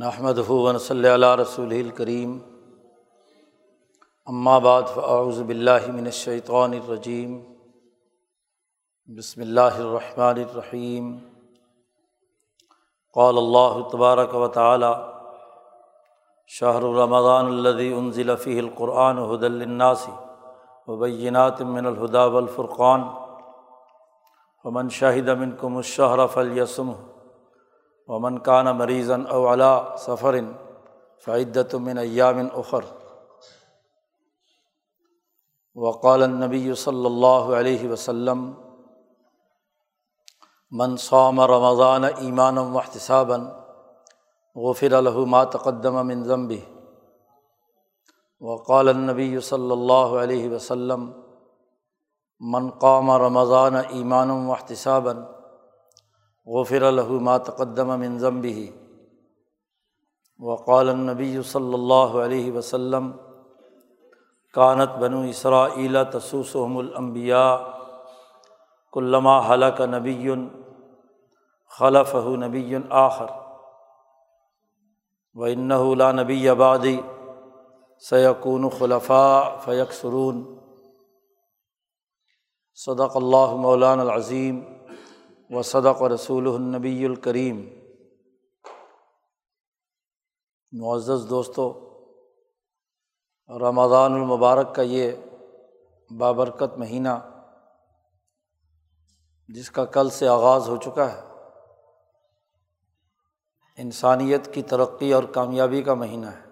نحمد ہُون صلی اللہ رسول الکریم بعد فاعوذ باللہ من الشیطان الرجیم بسم اللہ الرحمن الرحیم قال اللہ تبارک و تعالی شاہر رمضان الدی انزل فیہ القرآن حد الناس وبینات من الہدا والفرقان. ومن شاہد منکم الشہر فلیسمہ ومن کان مریضن اولا سفرن فعدت من ایامن اخر. وقال نبی صلی اللہ علیہ وسلم، من صام رمضان ایمان و احتسابً غفر الح ما تقدم من ضمبی وقال النبی صلی اللہ علیہ وسلم، من قام رمضان ایمان و احتسابً غفر ما تقدم من ضمبی وقال النبی صلی اللہ علیہ وسلم کانت بنو اسرا تسوسحم الانبیاء کلما حلق نبی خلف نبی آخر. و لا نبی آبادی سیقون خلفاء فیق سرون صدق اللہ مولان العظیم و صدق رسول النبی الکریم۔ معزز دوستوں رمضان المبارک کا یہ بابرکت مہینہ جس کا کل سے آغاز ہو چکا ہے، انسانیت کی ترقی اور کامیابی کا مہینہ ہے۔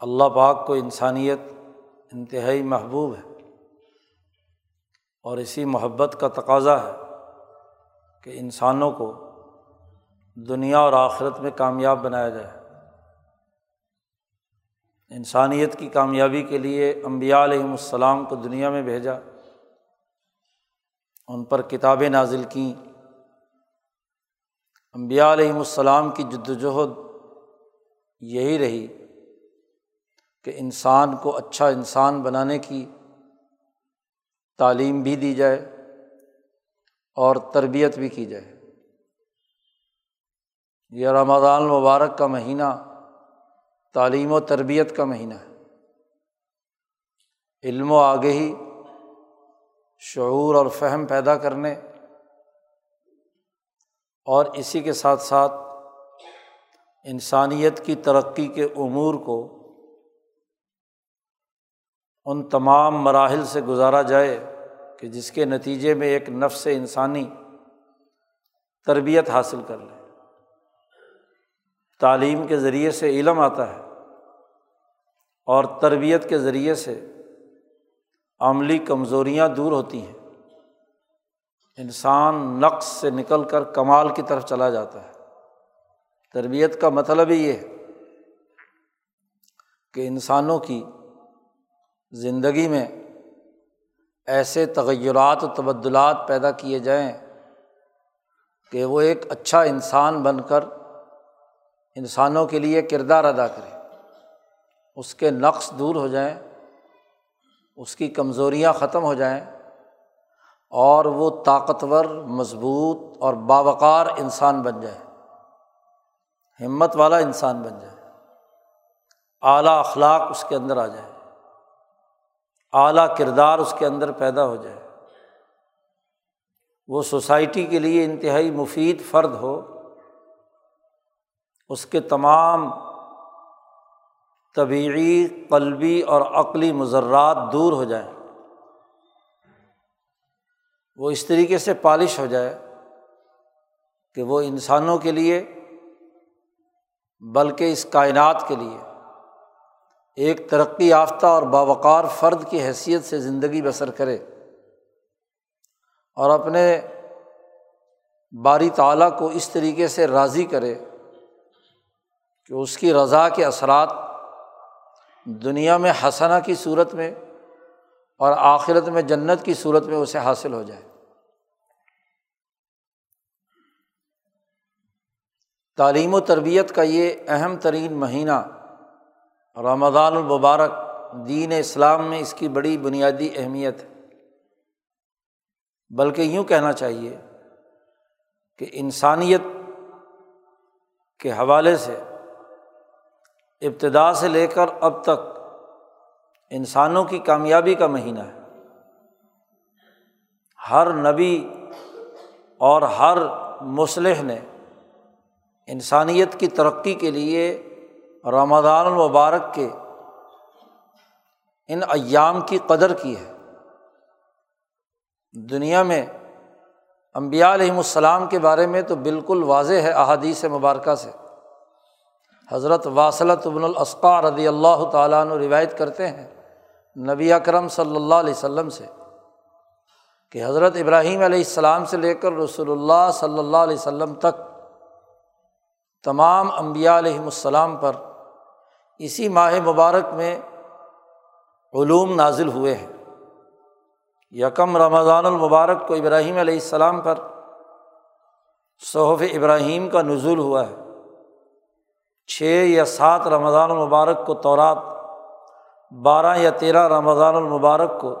اللہ پاک کو انسانیت انتہائی محبوب ہے۔ اور اسی محبت کا تقاضا ہے کہ انسانوں کو دنیا اور آخرت میں کامیاب بنایا جائے۔ انسانیت کی کامیابی کے لیے امبیا علیہم السلام کو دنیا میں بھیجا۔ ان پر کتابیں نازل کیں۔ امبیا علیہم السلام کی جد وجہد یہی رہی کہ انسان کو اچھا انسان بنانے کی تعلیم بھی دی جائے اور تربیت بھی کی جائے۔ یہ رمضان المبارک کا مہینہ تعلیم و تربیت کا مہینہ ہے۔ علم و آگہی شعور اور فہم پیدا کرنے اور اسی کے ساتھ ساتھ انسانیت کی ترقی کے امور کو ان تمام مراحل سے گزارا جائے کہ جس کے نتیجے میں ایک نفس انسانی تربیت حاصل کر لے۔ تعلیم کے ذریعے سے علم آتا ہے اور تربیت کے ذریعے سے عملی کمزوریاں دور ہوتی ہیں۔ انسان نقص سے نکل کر کمال کی طرف چلا جاتا ہے۔ تربیت کا مطلب ہی یہ ہے کہ انسانوں کی زندگی میں ایسے تغیرات و تبدلات پیدا کیے جائیں کہ وہ ایک اچھا انسان بن کر انسانوں کے لیے کردار ادا کرے۔ اس کے نقص دور ہو جائیں، اس کی کمزوریاں ختم ہو جائیں اور وہ طاقتور، مضبوط اور باوقار انسان بن جائے۔ ہمت والا انسان بن جائے۔ اعلیٰ اخلاق اس کے اندر آ جائے۔ اعلیٰ کردار اس کے اندر پیدا ہو جائے۔ وہ سوسائٹی کے لیے انتہائی مفید فرد ہو، اس کے تمام طبعی قلبی اور عقلی مذرات دور ہو جائیں۔ وہ اس طریقے سے پالش ہو جائے کہ وہ انسانوں کے لیے، بلکہ اس کائنات کے لیے۔ ایک ترقی یافتہ اور باوقار فرد کی حیثیت سے زندگی بسر کرے اور اپنے باری تعلیٰ کو اس طریقے سے راضی کرے کہ اس کی رضا کے اثرات دنیا میں حسنا کی صورت میں اور آخرت میں جنت کی صورت میں اسے حاصل ہو جائے۔ تعلیم و تربیت کا یہ اہم ترین مہینہ رمضان المبارک دین اسلام میں اس کی بڑی بنیادی اہمیت ہے۔ بلکہ یوں کہنا چاہیے کہ انسانیت کے حوالے سے ابتدا سے لے کر اب تک انسانوں کی کامیابی کا مہینہ ہے۔ ہر نبی اور ہر مصلح نے انسانیت کی ترقی کے لیے رمضان المبارک کے ان ایام کی قدر کی ہے۔ دنیا میں امبیا علیہم السلام کے بارے میں تو بالکل واضح ہے احادیث مبارکہ سے۔ حضرت واصلۃ ابن الاسقا رضی اللہ تعالیٰ عنہ روایت کرتے ہیں نبی اکرم صلی اللہ علیہ وسلم سے کہ حضرت ابراہیم علیہ السلام سے لے کر رسول اللہ صلی اللہ علیہ وسلم تک تمام امبیا علیہم السلام پر اسی ماہ مبارک میں علوم نازل ہوئے ہیں۔ یکم رمضان المبارک کو ابراہیم علیہ السلام پر صحف ابراہیم کا نزول ہوا ہے۔ چھ یا سات رمضان المبارک کو تورات، بارہ یا تیرہ رمضان المبارک کو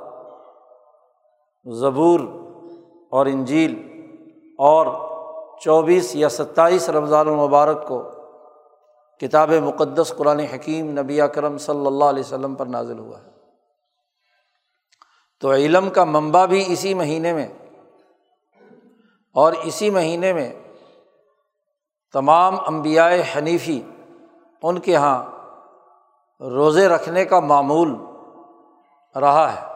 زبور اور انجیل اور چوبیس یا ستائیس رمضان المبارک کو کتاب مقدس قرآن حکیم نبی اکرم صلی اللہ علیہ وسلم پر نازل ہوا ہے۔ تو علم کا منبع بھی اسی مہینے میں اور اسی مہینے میں تمام انبیائے حنیفی ان کے یہاں روزے رکھنے کا معمول رہا ہے۔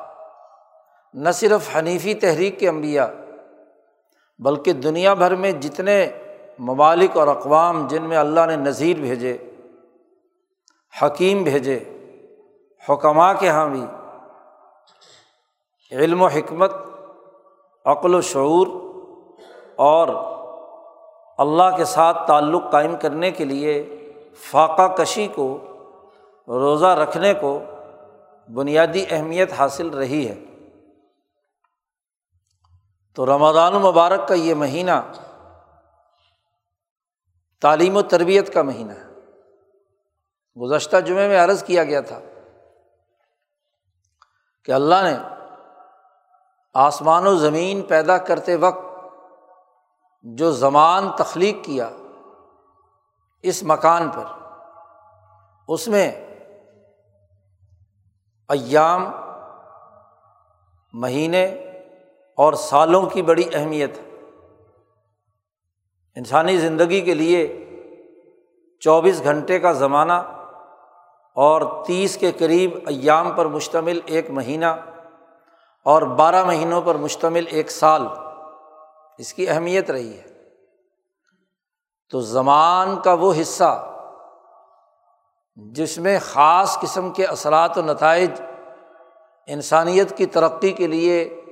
نہ صرف حنیفی تحریک کے انبیاء، بلکہ دنیا بھر میں جتنے ممالک اور اقوام جن میں اللہ نے نذیر بھیجے، حکیم بھیجے حکمہ کے یہاں بھی۔ علم و حکمت، عقل و شعور اور اللہ کے ساتھ تعلق قائم کرنے کے لیے فاقہ کشی کو، روزہ رکھنے کو بنیادی اہمیت حاصل رہی ہے۔ تو رمضان المبارک کا یہ مہینہ تعلیم و تربیت کا مہینہ ہے۔ گزشتہ جمعے میں عرض کیا گیا تھا کہ اللہ نے آسمان و زمین پیدا کرتے وقت جو زمان تخلیق کیا اس مکان پر، اس میں ایام، مہینے اور سالوں کی بڑی اہمیت ہے۔ انسانی زندگی کے لیے چوبیس گھنٹے کا زمانہ اور تیس کے قریب ایام پر مشتمل ایک مہینہ اور بارہ مہینوں پر مشتمل ایک سال، اس کی اہمیت رہی ہے۔ تو زمان کا وہ حصہ جس میں خاص قسم کے اثرات و نتائج انسانیت کی ترقی کے لیے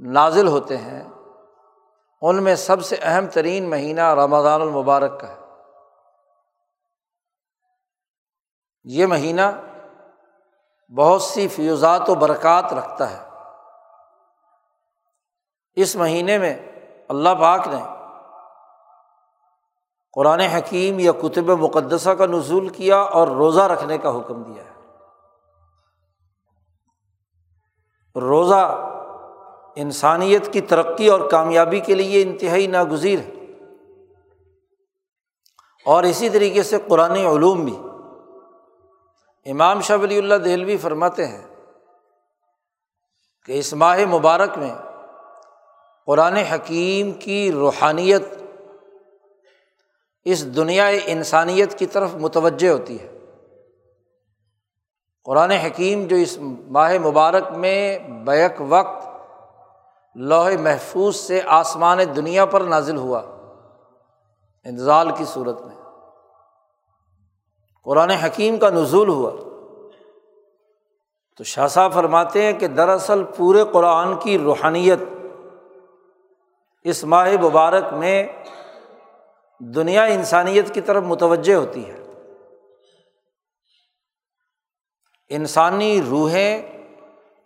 نازل ہوتے ہیں ان میں سب سے اہم ترین مہینہ رمضان المبارک کا ہے۔ یہ مہینہ بہت سی فیوزات و برکات رکھتا ہے۔ اس مہینے میں اللہ پاک نے قرآن حکیم یا کتب مقدسہ کا نزول کیا اور روزہ رکھنے کا حکم دیا ہے۔ روزہ انسانیت کی ترقی اور کامیابی کے لیے انتہائی ناگزیر ہے۔ اور اسی طریقے سے قرآن علوم بھی۔ امام شاہ ولی اللہ دہلوی فرماتے ہیں کہ اس ماہ مبارک میں قرآن حکیم کی روحانیت اس دنیا انسانیت کی طرف متوجہ ہوتی ہے۔ قرآن حکیم جو اس ماہ مبارک میں بیک وقت لوہ محفوظ سے آسمان دنیا پر نازل ہوا انزال کی صورت میں۔ قرآن حکیم کا نزول ہوا۔ تو شاہ فرماتے ہیں کہ دراصل پورے قرآن کی روحانیت اس ماہ مبارک میں دنیا انسانیت کی طرف متوجہ ہوتی ہے۔ انسانی روحیں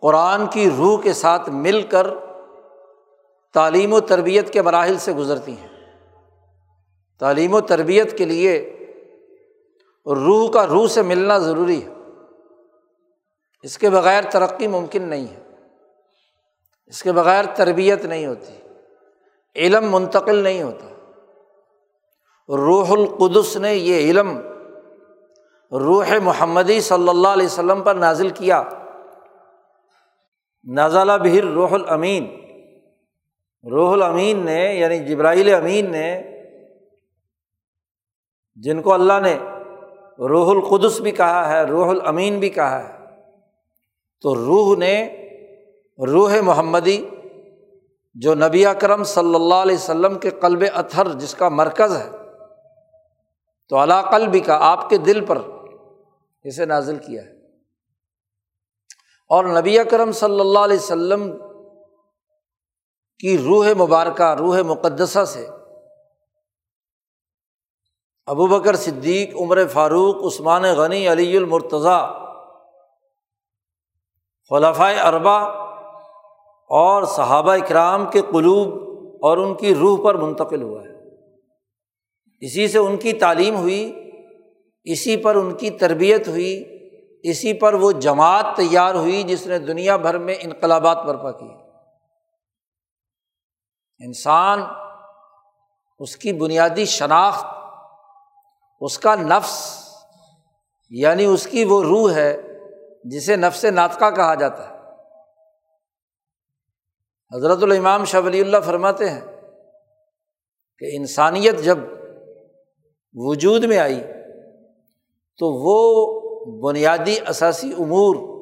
قرآن کی روح کے ساتھ مل کر تعلیم و تربیت کے مراحل سے گزرتی ہیں۔ تعلیم و تربیت کے لیے روح کا روح سے ملنا ضروری ہے۔ اس کے بغیر ترقی ممکن نہیں ہے۔ اس کے بغیر تربیت نہیں ہوتی۔ علم منتقل نہیں ہوتا۔ روح القدس نے یہ علم روح محمدی صلی اللہ علیہ وسلم پر نازل کیا۔ نازلہ بہر روح الامین۔ روح الامین نے یعنی جبرائیل امین نے، جن کو اللہ نے روح القدس بھی کہا ہے، روح الامین بھی کہا ہے، تو روح نے روح محمدی، جو نبی اکرم صلی اللہ علیہ وسلم کے قلب اتھر جس کا مرکز ہے، تو اللہ قلبی کا، آپ کے دل پر اسے نازل کیا ہے۔ اور نبی اکرم صلی اللہ علیہ وسلم کی روح مبارکہ، روح مقدسہ سے۔ ابو بکر صدیق، عمر فاروق، عثمان غنی، علی المرتضیٰ خلافۂ اربا اور صحابہ اکرام کے قلوب اور ان کی روح پر منتقل ہوا ہے۔ اسی سے ان کی تعلیم ہوئی، اسی پر ان کی تربیت ہوئی، اسی پر وہ جماعت تیار ہوئی جس نے دنیا بھر میں انقلابات برپا کیے۔ انسان اس کی بنیادی شناخت، اس کا نفس یعنی اس کی وہ روح ہے جسے نفس ناطقہ کہا جاتا ہے۔ حضرت الامام شاہ ولی اللہ فرماتے ہیں کہ انسانیت جب وجود میں آئی تو وہ بنیادی اثاثی امور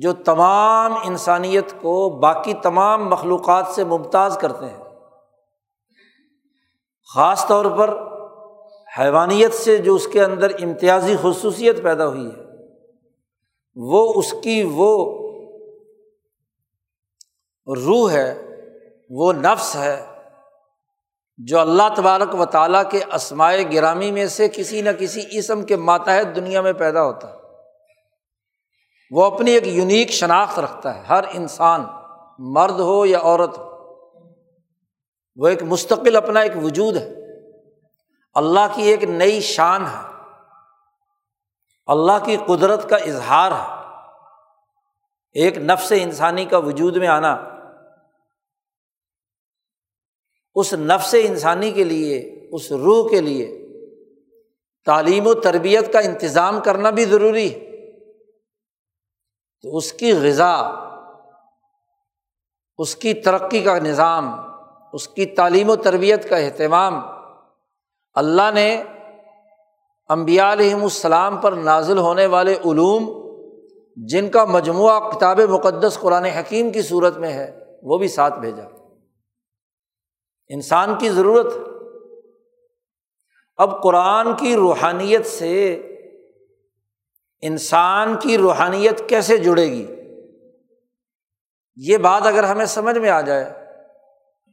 جو تمام انسانیت کو باقی تمام مخلوقات سے ممتاز کرتے ہیں۔ خاص طور پر حیوانیت سے جو اس کے اندر امتیازی خصوصیت پیدا ہوئی ہے، وہ اس کی وہ روح ہے، وہ نفس ہے جو اللہ تبارک و تعالیٰ کے اسمائے گرامی میں سے کسی نہ کسی اسم کے ماتحت دنیا میں پیدا ہوتا ہے۔ وہ اپنی ایک یونیک شناخت رکھتا ہے۔ ہر انسان مرد ہو یا عورت ہو، وہ ایک مستقل اپنا ایک وجود ہے۔ اللہ کی ایک نئی شان ہے۔ اللہ کی قدرت کا اظہار ہے۔ ایک نفس انسانی کا وجود میں آنا۔ اس نفس انسانی کے لیے، اس روح کے لیے تعلیم و تربیت کا انتظام کرنا بھی ضروری ہے۔ تو اس کی غذا، اس کی ترقی کا نظام، اس کی تعلیم و تربیت کا اہتمام اللہ نے امبیا علیہم السلام پر نازل ہونے والے علوم، جن کا مجموعہ کتاب مقدس قرآن حکیم کی صورت میں ہے، وہ بھی ساتھ بھیجا۔ انسان کی ضرورت۔ اب قرآن کی روحانیت سے انسان کی روحانیت کیسے جڑے گی؟ یہ بات اگر ہمیں سمجھ میں آ جائے،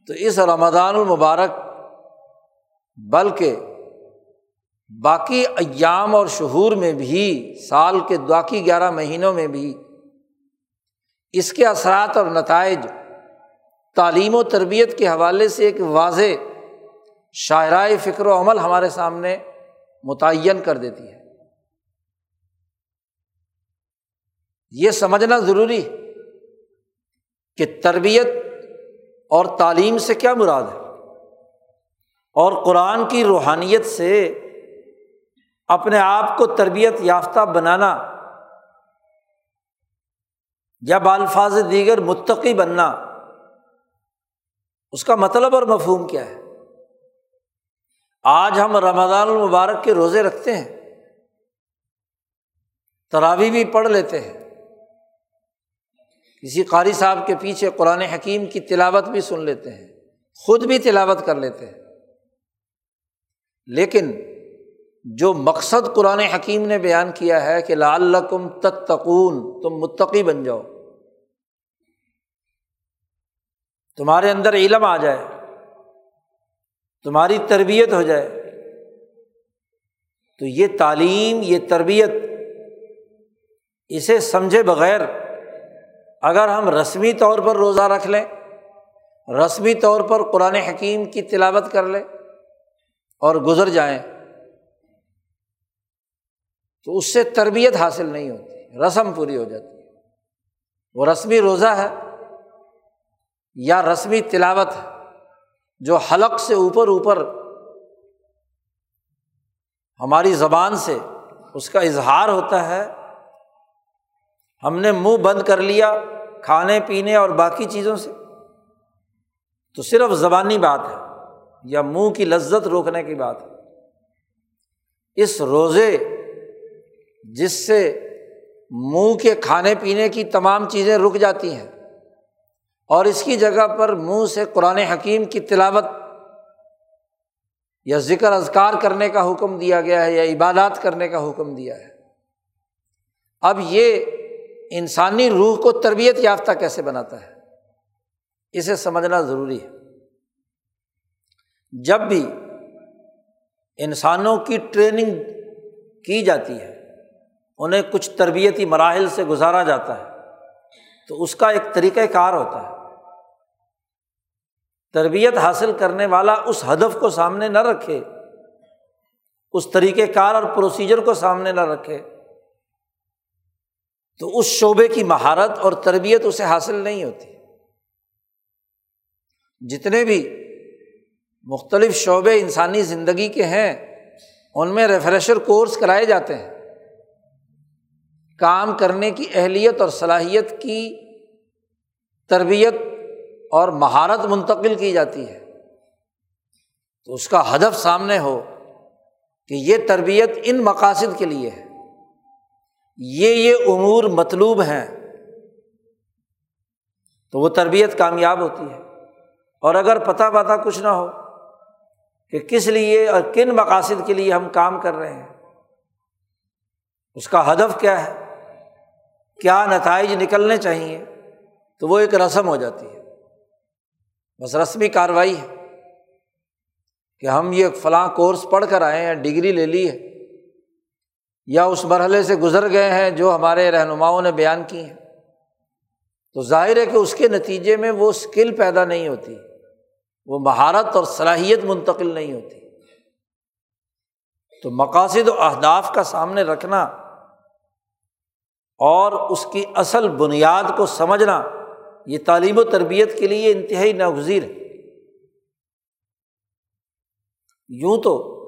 تو اس رمضان المبارک، بلکہ باقی ایام اور شہور میں بھی، سال کے باقی گیارہ مہینوں میں بھی، اس کے اثرات اور نتائج تعلیم و تربیت کے حوالے سے ایک واضح شاعرۂ فکر و عمل ہمارے سامنے متعین کر دیتی ہے۔ یہ سمجھنا ضروری کہ تربیت اور تعلیم سے کیا مراد ہے؟ اور قرآن کی روحانیت سے اپنے آپ کو تربیت یافتہ بنانا یا بالفاظ دیگر متقی بننا، اس کا مطلب اور مفہوم کیا ہے؟ آج ہم رمضان المبارک کے روزے رکھتے ہیں تراوی بھی پڑھ لیتے ہیں کسی قاری صاحب کے پیچھے قرآن حکیم کی تلاوت بھی سن لیتے ہیں، خود بھی تلاوت کر لیتے ہیں۔ لیکن جو مقصد قرآن حکیم نے بیان کیا ہے کہ لال تتقون، تم متقی بن جاؤ۔ تمہارے اندر علم آ جائے، تمہاری تربیت ہو جائے۔ تو یہ تعلیم، یہ تربیت، اسے سمجھے بغیر اگر ہم رسمی طور پر روزہ رکھ لیں، رسمی طور پر قرآن حکیم کی تلاوت کر لیں اور گزر جائیں، تو اس سے تربیت حاصل نہیں ہوتی، رسم پوری ہو جاتی ہے۔ وہ رسمی روزہ ہے یا رسمی تلاوت ہے، جو حلق سے اوپر اوپر ہماری زبان سے اس کا اظہار ہوتا ہے ہم نے منہ بند کر لیا کھانے پینے اور باقی چیزوں سے۔ تو صرف زبانی بات ہے یا منہ کی لذت روکنے کی بات ہے۔ اس روزے جس سے منہ کے کھانے پینے کی تمام چیزیں رک جاتی ہیں اور اس کی جگہ پر منہ سے قرآن حکیم کی تلاوت یا ذکر اذکار کرنے کا حکم دیا گیا ہے یا عبادات کرنے کا حکم دیا ہے۔ اب یہ انسانی روح کو تربیت یافتہ کیسے بناتا ہے؟ اسے سمجھنا ضروری ہے۔ جب بھی انسانوں کی ٹریننگ کی جاتی ہے، انہیں کچھ تربیتی مراحل سے گزارا جاتا ہے، تو اس کا ایک طریقۂ کار ہوتا ہے۔ تربیت حاصل کرنے والا اس ہدف کو سامنے نہ رکھے، اس طریقۂ کار اور پروسیجر کو سامنے نہ رکھے۔ تو اس شعبے کی مہارت اور تربیت اسے حاصل نہیں ہوتی۔ جتنے بھی مختلف شعبے انسانی زندگی کے ہیں، ان میں ریفریشر کورس کرائے جاتے ہیں۔ کام کرنے کی اہلیت اور صلاحیت کی تربیت اور مہارت منتقل کی جاتی ہے۔ تو اس کا ہدف سامنے ہو کہ یہ تربیت ان مقاصد کے لیے ہے۔ یہ یہ امور مطلوب ہیں۔ تو وہ تربیت کامیاب ہوتی ہے۔ اور اگر پتہ پتہ کچھ نہ ہو کہ کس لیے اور کن مقاصد کے لیے ہم کام کر رہے ہیں، اس کا ہدف کیا ہے؟ کیا نتائج نکلنے چاہیے؟ تو وہ ایک رسم ہو جاتی ہے۔ بس رسمی کارروائی ہے کہ ہم یہ فلاں کورس پڑھ کر آئے ہیں، ڈگری لے لی ہے۔ یا اس مرحلے سے گزر گئے ہیں جو ہمارے رہنماؤں نے بیان کی ہیں۔ تو ظاہر ہے کہ اس کے نتیجے میں وہ اسکل پیدا نہیں ہوتی، وہ مہارت اور صلاحیت منتقل نہیں ہوتی۔ تو مقاصد و اہداف کا سامنے رکھنا اور اس کی اصل بنیاد کو سمجھنا، یہ تعلیم و تربیت کے لیے انتہائی ناگزیر ہے۔ یوں تو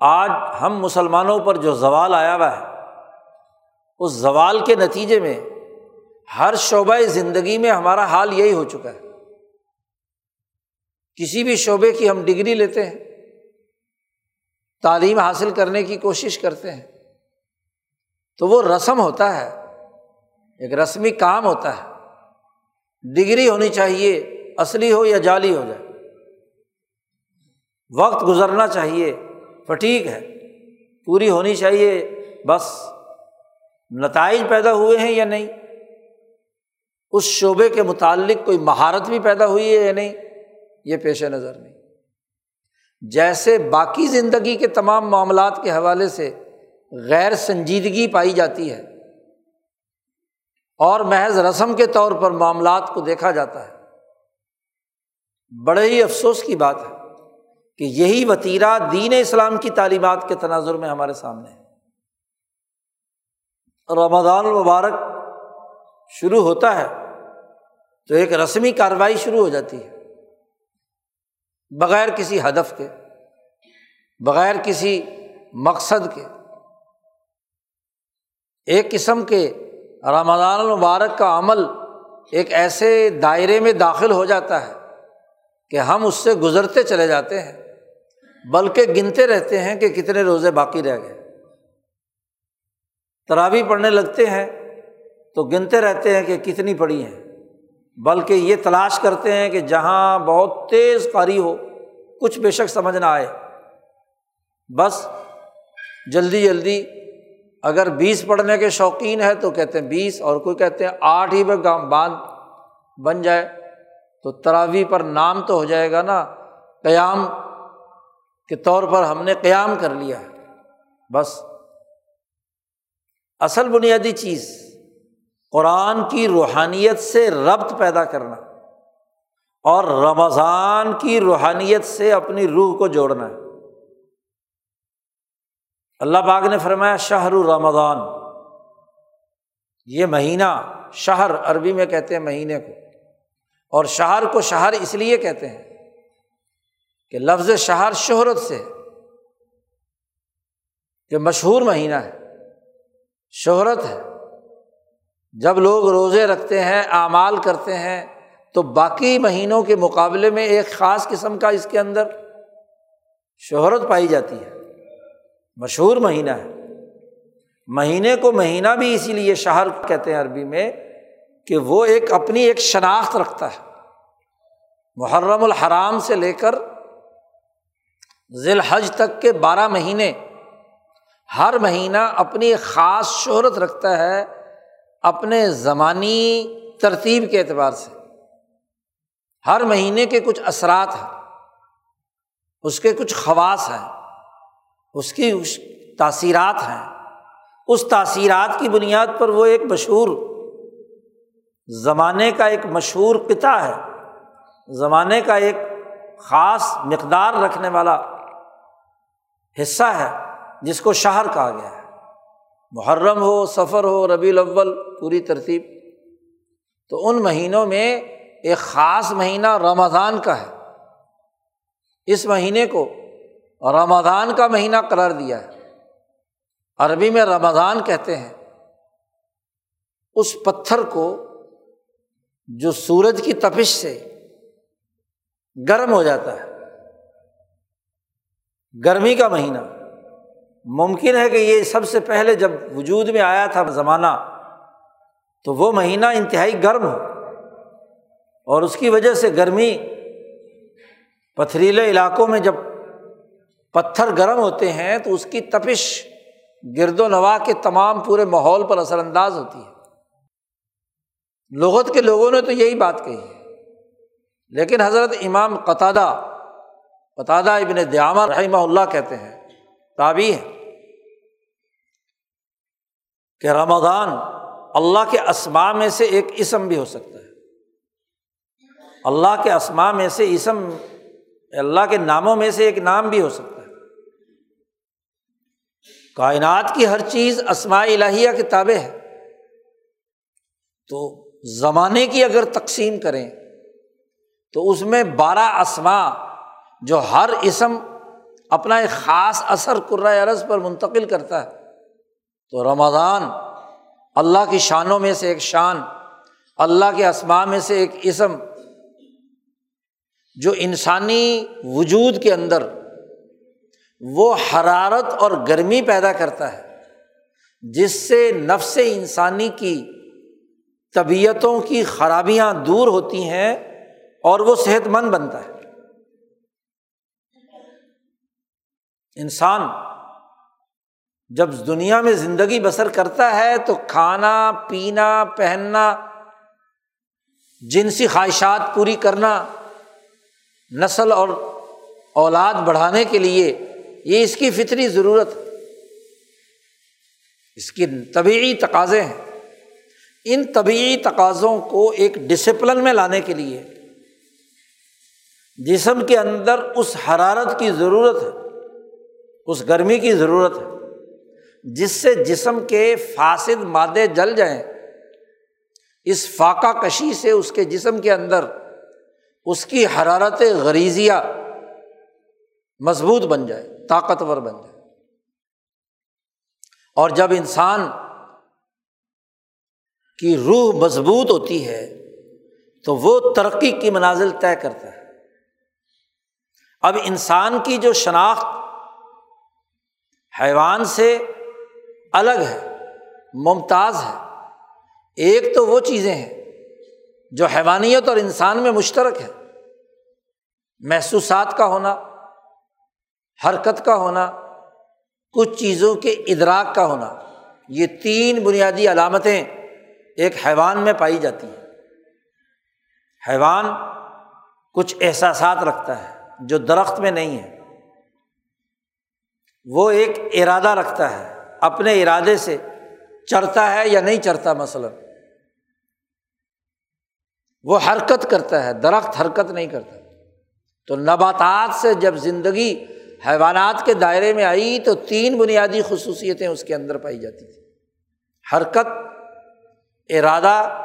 آج ہم مسلمانوں پر جو زوال آیا ہوا ہے، اس زوال کے نتیجے میں ہر شعبۂ زندگی میں ہمارا حال یہی ہو چکا ہے۔ کسی بھی شعبے کی ہم ڈگری لیتے ہیں، تعلیم حاصل کرنے کی کوشش کرتے ہیں، تو وہ رسم ہوتا ہے، ایک رسمی کام ہوتا ہے۔ ڈگری ہونی چاہیے، اصلی ہو یا جعلی ہو جائے۔ وقت گزرنا چاہیے۔ فٹیک ہے، پوری ہونی چاہیے، بس نتائج پیدا ہوئے ہیں یا نہیں؟ اس شعبے کے متعلق کوئی مہارت بھی پیدا ہوئی ہے یا نہیں؟ یہ پیش نظر نہیں۔ جیسے باقی زندگی کے تمام معاملات کے حوالے سے غیر سنجیدگی پائی جاتی ہے، اور محض رسم کے طور پر معاملات کو دیکھا جاتا ہے۔ بڑے ہی افسوس کی بات ہے۔ کہ یہی وطیرہ دین اسلام کی تعلیمات کے تناظر میں ہمارے سامنے ہے۔ رمضان المبارک شروع ہوتا ہے تو ایک رسمی کارروائی شروع ہو جاتی ہے۔ بغیر کسی ہدف کے، بغیر کسی مقصد کے۔ ایک قسم کے رمضان المبارک کا عمل ایک ایسے دائرے میں داخل ہو جاتا ہے کہ ہم اس سے گزرتے چلے جاتے ہیں۔ بلکہ گنتے رہتے ہیں کہ کتنے روزے باقی رہ گئے۔ ترابی پڑھنے لگتے ہیں تو گنتے رہتے ہیں کہ کتنی پڑی ہیں۔ بلکہ یہ تلاش کرتے ہیں کہ جہاں بہت تیز قاری ہو، کچھ بے شک سمجھ نہ آئے۔ بس جلدی جلدی اگر بیس پڑھنے کے شوقین ہے تو کہتے ہیں بیس، اور کوئی کہتے ہیں آٹھ ہی میں باندھ بن جائے۔ تو تراوی پر نام تو ہو جائے گا نا، قیام کے طور پر ہم نے قیام کر لیا ہے۔ بس۔ اصل بنیادی چیز، قرآن کی روحانیت سے ربط پیدا کرنا اور رمضان کی روحانیت سے اپنی روح کو جوڑنا ہے۔ اللہ پاک نے فرمایا، شہر رمضان۔ یہ مہینہ شہر عربی میں کہتے ہیں مہینے کو، اور شہر کو شہر اس لیے کہتے ہیں کہ لفظ شہر شہرت سے کہ مشہور مہینہ ہے، شہرت ہے۔ جب لوگ روزے رکھتے ہیں، اعمال کرتے ہیں، تو باقی مہینوں کے مقابلے میں ایک خاص قسم کا اس کے اندر شہرت پائی جاتی ہے۔ مشہور مہینہ ہے۔ مہینے کو مہینہ بھی اسی لیے شہر کہتے ہیں عربی میں کہ وہ ایک اپنی ایک شناخت رکھتا ہے۔ محرم الحرام سے لے کر ذی الحج تک کے بارہ مہینے ہر مہینہ اپنی خاص شہرت رکھتا ہے اپنے زمانی ترتیب کے اعتبار سے۔ ہر مہینے کے کچھ اثرات ہیں، اس کے کچھ خواص ہیں، اس کی تاثیرات ہیں۔ اس تاثیرات کی بنیاد پر وہ ایک مشہور زمانے کا ایک مشہور پتا ہے، زمانے کا ایک خاص مقدار رکھنے والا حصہ ہے جس کو شہر کہا گیا ہے۔ محرم ہو، سفر ہو ربی الاول، پوری ترتیب۔ تو ان مہینوں میں ایک خاص مہینہ رمضان کا ہے۔ اس مہینے کو رمضان کا مہینہ قرار دیا ہے۔ عربی میں رمضان کہتے ہیں۔ اس پتھر کو جو سورج کی تپش سے گرم ہو جاتا ہے۔ گرمی کا مہینہ۔ ممکن ہے کہ یہ سب سے پہلے جب وجود میں آیا تھا زمانہ، تو وہ مہینہ انتہائی گرم ہو۔ اور اس کی وجہ سے گرمی پتھریلے علاقوں میں جب پتھر گرم ہوتے ہیں، تو اس کی تپش گرد و نواح کے تمام پورے ماحول پر اثر انداز ہوتی ہے۔ لغت کے لوگوں نے تو یہی بات کہی ہے۔ لیکن حضرت امام قطادہ قطادہ ابن دیامہ رحمہ اللہ کہتے ہیں تابی ہے کہ رمضان اللہ کے اسما میں سے ایک اسم بھی ہو سکتا ہے۔ اللہ کے اسما میں سے اسم، اللہ کے ناموں میں سے ایک نام بھی ہو سکتا ہے۔ کائنات کی ہر چیز اسماء الہیہ کے تابع ہے۔ تو زمانے کی اگر تقسیم کریں، تو اس میں بارہ اسما جو ہر اسم اپنا ایک خاص اثر عرض پر منتقل کرتا ہے۔ تو رمضان اللہ کی شانوں میں سے ایک شان، اللہ کے اسما میں سے ایک اسم جو انسانی وجود کے اندر وہ حرارت اور گرمی پیدا کرتا ہے، جس سے نفس انسانی کی طبیعتوں کی خرابیاں دور ہوتی ہیں اور وہ صحت مند بنتا ہے۔ انسان جب دنیا میں زندگی بسر کرتا ہے تو کھانا، پینا، پہننا، جنسی خواہشات پوری کرنا، نسل اور اولاد بڑھانے کے لیے یہ اس کی فطری ضرورت اس کی طبعی تقاضے ہیں۔ ان طبعی تقاضوں کو ایک ڈسپلن میں لانے کے لیے جسم کے اندر اس حرارت کی ضرورت ہے۔ اس گرمی کی ضرورت ہے۔ جس سے جسم کے فاسد مادے جل جائیں، اس فاقہ کشی سے اس کے جسم کے اندر اس کی حرارت غریزیہ مضبوط بن جائے، طاقتور بن جائے۔ اور جب انسان کی روح مضبوط ہوتی ہے، تو وہ ترقی کی منازل طے کرتا ہے۔ اب انسان کی جو شناخت حیوان سے الگ ہے، ممتاز ہے۔ ایک تو وہ چیزیں ہیں جو حیوانیت اور انسان میں مشترک ہے محسوسات کا ہونا، حرکت کا ہونا، کچھ چیزوں کے ادراک کا ہونا، یہ تین بنیادی علامتیں ایک حیوان میں پائی جاتی ہیں۔ حیوان کچھ احساسات رکھتا ہے جو درخت میں نہیں ہے۔ وہ ایک ارادہ رکھتا ہے، اپنے ارادے سے چرتا ہے یا نہیں چرتا مثلاً۔ وہ حرکت کرتا ہے، درخت حرکت نہیں کرتا۔ تو نباتات سے جب زندگی حیوانات کے دائرے میں آئی تو تین بنیادی خصوصیتیں اس کے اندر پائی جاتی تھیں۔ حرکت، ارادہ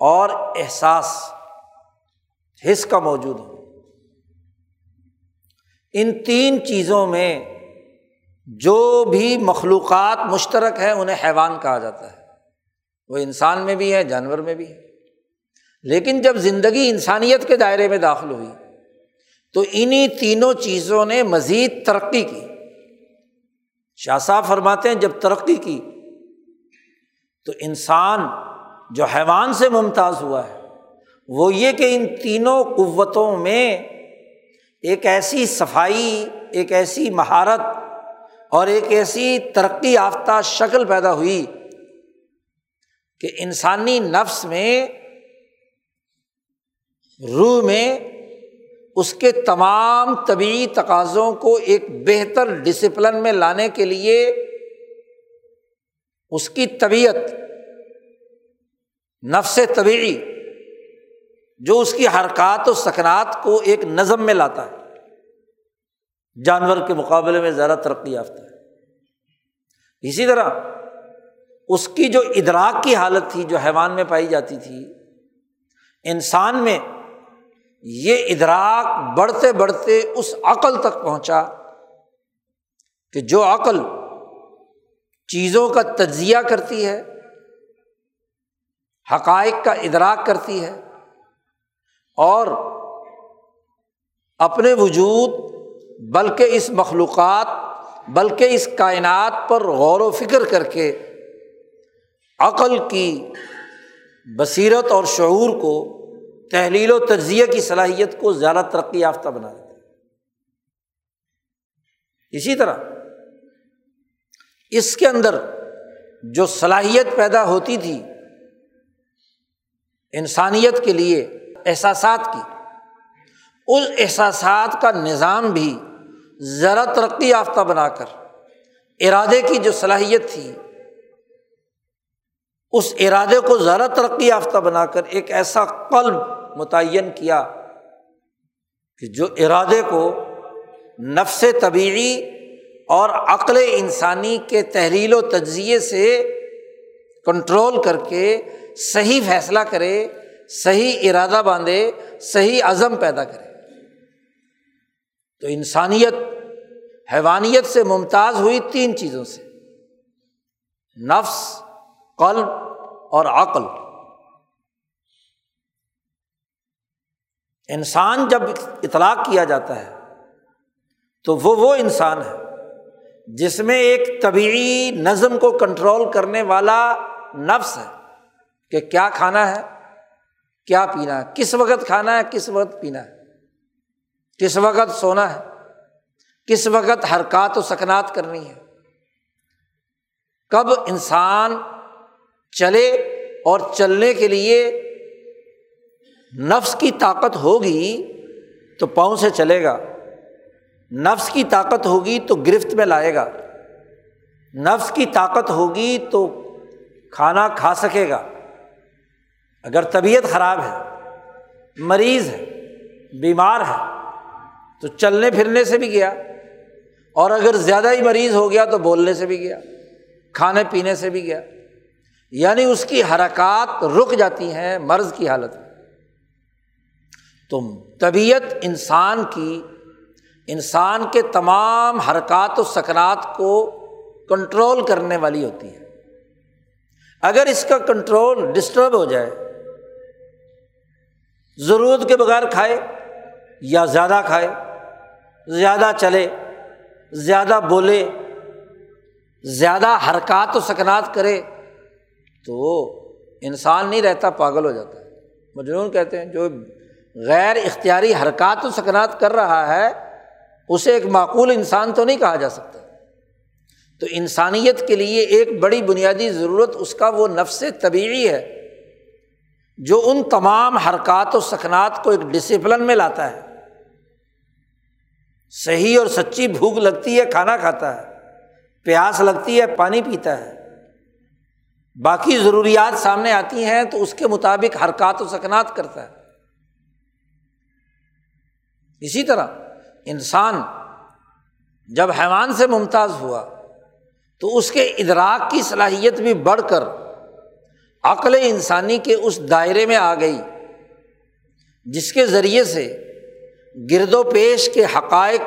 اور احساس حص کا موجود ہو ان تین چیزوں میں جو بھی مخلوقات مشترک ہیں، انہیں حیوان کہا جاتا ہے۔ وہ انسان میں بھی ہے، جانور میں بھی ہے۔ لیکن جب زندگی انسانیت کے دائرے میں داخل ہوئی، تو انہیں تینوں چیزوں نے مزید ترقی کی۔ شاہ صاحب فرماتے ہیں، جب ترقی کی، تو انسان جو حیوان سے ممتاز ہوا ہے، وہ یہ کہ ان تینوں قوتوں میں ایک ایسی صفائی، ایک ایسی مہارت اور ایک ایسی ترقی یافتہ شکل پیدا ہوئی کہ انسانی نفس میں، روح میں اس کے تمام طبی تقاضوں کو ایک بہتر ڈسپلن میں لانے کے لیے اس کی طبیعت، نفس طبعی جو اس کی حرکات و سکنات کو ایک نظم میں لاتا ہے۔ جانور کے مقابلے میں زیادہ ترقی یافتہ ہے۔ اسی طرح اس کی جو ادراک کی حالت تھی، جو حیوان میں پائی جاتی تھی، انسان میں یہ ادراک بڑھتے بڑھتے اس عقل تک پہنچا کہ جو عقل چیزوں کا تجزیہ کرتی ہے، حقائق کا ادراک کرتی ہے اور اپنے وجود بلکہ اس مخلوقات، بلکہ اس کائنات پر غور و فکر کر کے عقل کی بصیرت اور شعور کو تحلیل و تجزیے کی صلاحیت کو زیادہ ترقی یافتہ بنا دیتے اسی طرح اس کے اندر جو صلاحیت پیدا ہوتی تھی انسانیت کے لیے، احساسات کی اس احساسات کا نظام بھی ذرا ترقی یافتہ بنا کر، ارادے کی جو صلاحیت تھی، اس ارادے کو ذرا ترقی یافتہ بنا کر ایک ایسا قلب متعین کیا کہ جو ارادے کو نفس طبیعی اور عقل انسانی کے تحریل و تجزیے سے کنٹرول کر کے صحیح فیصلہ کرے، صحیح ارادہ باندھے، صحیح عزم پیدا کرے۔ تو انسانیت، حیوانیت سے ممتاز ہوئی تین چیزوں سے۔ نفس، قلب اور عقل۔ انسان جب اطلاق کیا جاتا ہے، تو وہ وہ انسان ہے جس میں ایک طبعی نظم کو کنٹرول کرنے والا نفس ہے کہ کیا کھانا ہے، کیا پینا ہے، کس وقت کھانا ہے، کس وقت پینا ہے۔ کس وقت سونا ہے؟ کس وقت حرکات و سکنات کرنی ہے؟ کب انسان چلے اور چلنے کے لیے نفس کی طاقت ہوگی تو پاؤں سے چلے گا، نفس کی طاقت ہوگی تو گرفت میں لائے گا، نفس کی طاقت ہوگی تو کھانا کھا سکے گا۔ اگر طبیعت خراب ہے، مریض ہے، بیمار ہے تو چلنے پھرنے سے بھی گیا اور اگر زیادہ ہی مریض ہو گیا تو بولنے سے بھی گیا، کھانے پینے سے بھی گیا۔ یعنی اس کی حرکات رک جاتی ہیں مرض کی حالت میں۔ تو طبیعت انسان کی، انسان کے تمام حرکات و سکنات کو کنٹرول کرنے والی ہوتی ہے۔ اگر اس کا کنٹرول ڈسٹرب ہو جائے، ضرورت کے بغیر کھائے یا زیادہ کھائے زیادہ چلے، زیادہ بولے، زیادہ حرکات و سکنات کرے تو انسان نہیں رہتا، پاگل ہو جاتا ہے۔ مجنون کہتے ہیں، جو غیر اختیاری حرکات و سکنات کر رہا ہے، اسے ایک معقول انسان تو نہیں کہا جا سکتا۔ تو انسانیت کے لیے ایک بڑی بنیادی ضرورت اس کا وہ نفس طبیعی ہے، جو ان تمام حرکات و سکنات کو ایک ڈسپلن میں لاتا ہے۔ صحیح اور سچی بھوک لگتی ہے، کھانا کھاتا ہے، پیاس لگتی ہے، پانی پیتا ہے۔ باقی ضروریات سامنے آتی ہیں تو اس کے مطابق حرکات و سکنات کرتا ہے۔ اسی طرح انسان جب حیوان سے ممتاز ہوا تو اس کے ادراک کی صلاحیت بھی بڑھ کر عقل انسانی کے اس دائرے میں آ گئی، جس کے ذریعے سے گرد و پیش کے حقائق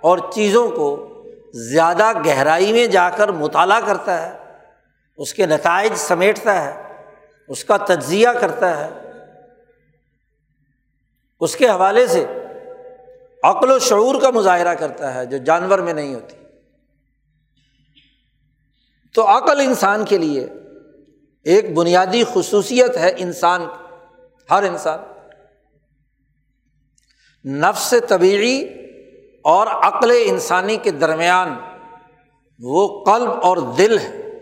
اور چیزوں کو زیادہ گہرائی میں جا کر مطالعہ کرتا ہے، اس کے نتائج سمیٹتا ہے، اس کا تجزیہ کرتا ہے۔ اس کے حوالے سے عقل و شعور کا مظاہرہ کرتا ہے جو جانور میں نہیں ہوتی۔ تو عقل انسان کے لیے ایک بنیادی خصوصیت ہے انسان، ہر انسان۔ نفس طبیعی اور عقل انسانی کے درمیان وہ قلب اور دل ہے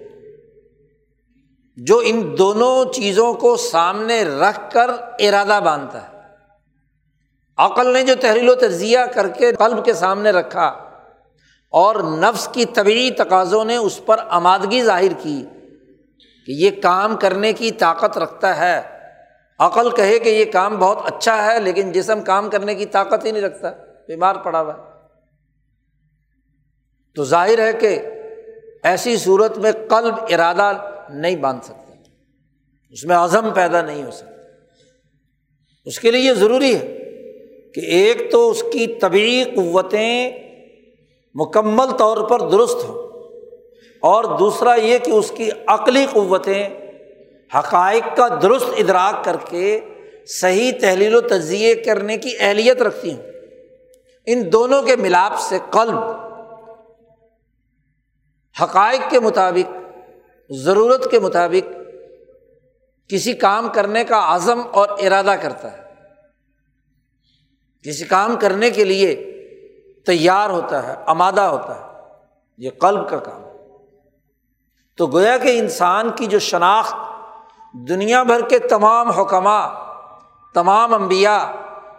جو ان دونوں چیزوں کو سامنے رکھ کر ارادہ باندھتا ہے۔ عقل نے جو تحریل و تجزیہ کر کے قلب کے سامنے رکھا اور نفس کی طبعی تقاضوں نے اس پر آمادگی ظاہر کی کہ یہ کام کرنے کی طاقت رکھتا ہے۔ عقل کہے کہ یہ کام بہت اچھا ہے، لیکن جسم کام کرنے کی طاقت ہی نہیں رکھتا، بیمار پڑا ہوا ہے۔ تو ظاہر ہے کہ ایسی صورت میں قلب ارادہ نہیں باندھ سکتا، اس میں عزم پیدا نہیں ہو سکتا۔ اس کے لیے یہ ضروری ہے کہ ایک تو اس کی طبعی قوتیں مکمل طور پر درست ہوں، اور دوسرا یہ کہ اس کی عقلی قوتیں حقائق کا درست ادراک کر کے صحیح تحلیل و تجزیے کرنے کی اہلیت رکھتی ہوں۔ ان دونوں کے ملاپ سے قلب حقائق کے مطابق، ضرورت کے مطابق کسی کام کرنے کا عزم اور ارادہ کرتا ہے۔ کسی کام کرنے کے لیے تیار ہوتا ہے، آمادہ ہوتا ہے۔ یہ قلب کا کام۔ تو گویا کہ انسان کی جو شناخت دنیا بھر کے تمام حکمہ تمام انبیاء،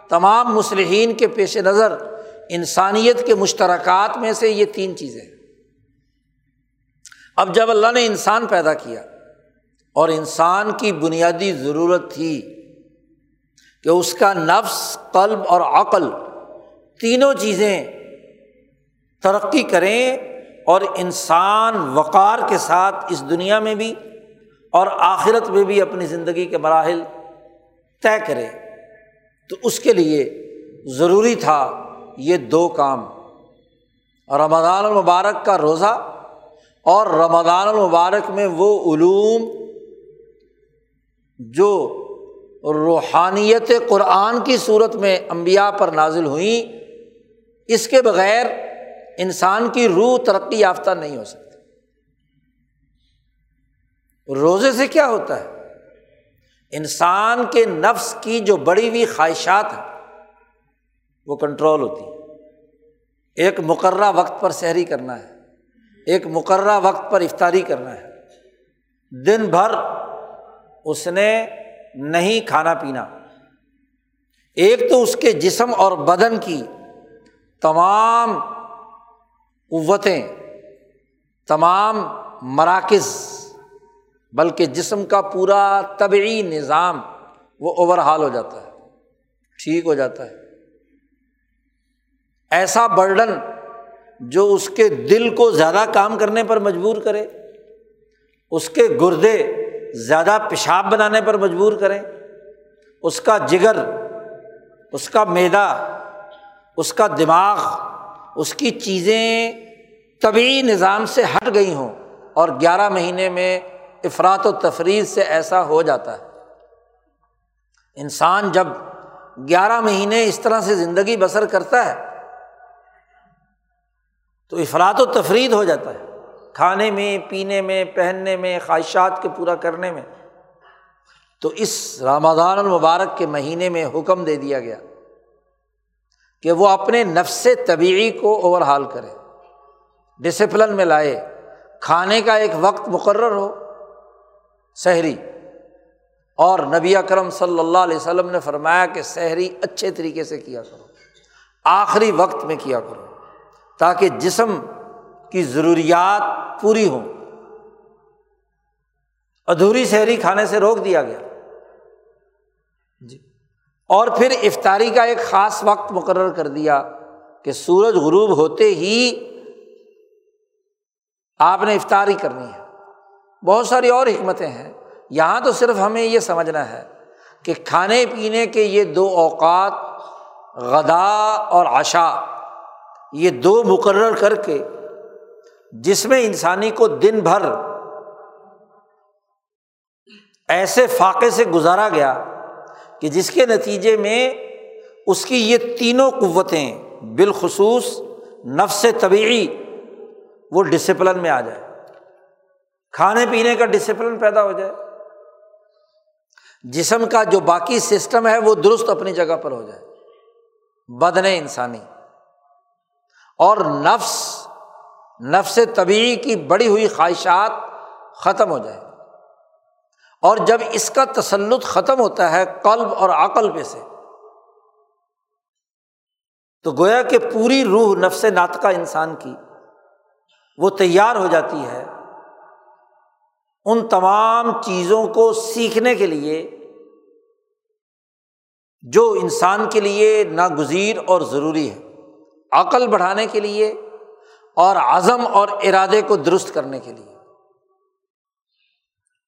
تمام مسلحین کے پیش نظر انسانیت کے مشترکات میں سے یہ تین چیزیں اب جب اللہ نے انسان پیدا کیا اور انسان کی بنیادی ضرورت تھی کہ اس کا نفس، قلب اور عقل تینوں چیزیں ترقی کریں اور انسان وقار کے ساتھ اس دنیا میں بھی اور آخرت میں بھی اپنی زندگی کے مراحل طے کرے، تو اس کے لیے ضروری تھا یہ دو کام۔ رمضان المبارک کا روزہ اور رمضان المبارک میں وہ علوم جو روحانیت قرآن کی صورت میں امبیا پر نازل ہوئیں، اس کے بغیر انسان کی روح ترقی یافتہ نہیں ہو سکتی۔ روزے سے کیا ہوتا ہے؟ انسان کے نفس کی جو بڑی ہوئی خواہشات ہیں، وہ کنٹرول ہوتی ہے ایک مقررہ وقت پر سحری کرنا ہے، ایک مقررہ وقت پر افطاری کرنا ہے۔ دن بھر اس نے نہیں کھانا پینا۔ ایک تو اس کے جسم اور بدن کی تمام قوتیں، تمام مراکز بلکہ جسم کا پورا طبعی نظام وہ اوور ہال ہو جاتا ہے، ٹھیک ہو جاتا ہے۔ ایسا برڈن جو اس کے دل کو زیادہ کام کرنے پر مجبور کرے، اس کے گردے زیادہ پیشاب بنانے پر مجبور کریں اس کا جگر، اس کا میدا اس کا دماغ، اس کی چیزیں طبی نظام سے ہٹ گئی ہوں اور گیارہ مہینے میں افراد و تفریح سے ایسا ہو جاتا ہے۔ انسان جب گیارہ مہینے اس طرح سے زندگی بسر کرتا ہے، تو افراد و تفریح ہو جاتا ہے۔ کھانے میں، پینے میں، پہننے میں، خواہشات کے پورا کرنے میں۔ تو اس رمضان المبارک کے مہینے میں حکم دے دیا گیا کہ وہ اپنے نفس طبیعی کو اوور ہال کرے۔ ڈسپلن میں لائے۔ کھانے کا ایک وقت مقرر ہو۔ شہری اور نبی اکرم صلی اللہ علیہ وسلم نے فرمایا کہ شہری اچھے طریقے سے کیا کرو، آخری وقت میں کیا کرو، تاکہ جسم کی ضروریات پوری ہوں۔ ادھوری شہری کھانے سے روک دیا گیا۔ جی۔ اور پھر افطاری کا ایک خاص وقت مقرر کر دیا کہ سورج غروب ہوتے ہی آپ نے افطاری کرنی ہے۔ بہت ساری اور حکمتیں ہیں۔ یہاں تو صرف ہمیں یہ سمجھنا ہے کہ کھانے پینے کے یہ دو اوقات، غدا اور عشا یہ دو مقرر کر کے جس میں انسانی کو دن بھر ایسے فاقے سے گزارا گیا کہ جس کے نتیجے میں اس کی یہ تینوں قوتیں بالخصوص نفس طبعی وہ ڈسپلن میں آ جائے کھانے پینے کا ڈسپلن پیدا ہو جائے۔ جسم کا جو باقی سسٹم ہے وہ درست اپنی جگہ پر ہو جائے۔ بدن انسانی۔ اور نفس نفس طبیعی کی بڑی ہوئی خواہشات ختم ہو جائے۔ اور جب اس کا تسلط ختم ہوتا ہے قلب اور عقل پہ سے، تو گویا کہ پوری روح نفس ناطقہ انسان کی وہ تیار ہو جاتی ہے۔ ان تمام چیزوں کو سیکھنے کے لیے، جو انسان کے لیے ناگزیر اور ضروری ہے، عقل بڑھانے کے لیے اور عزم اور ارادے کو درست کرنے کے لیے۔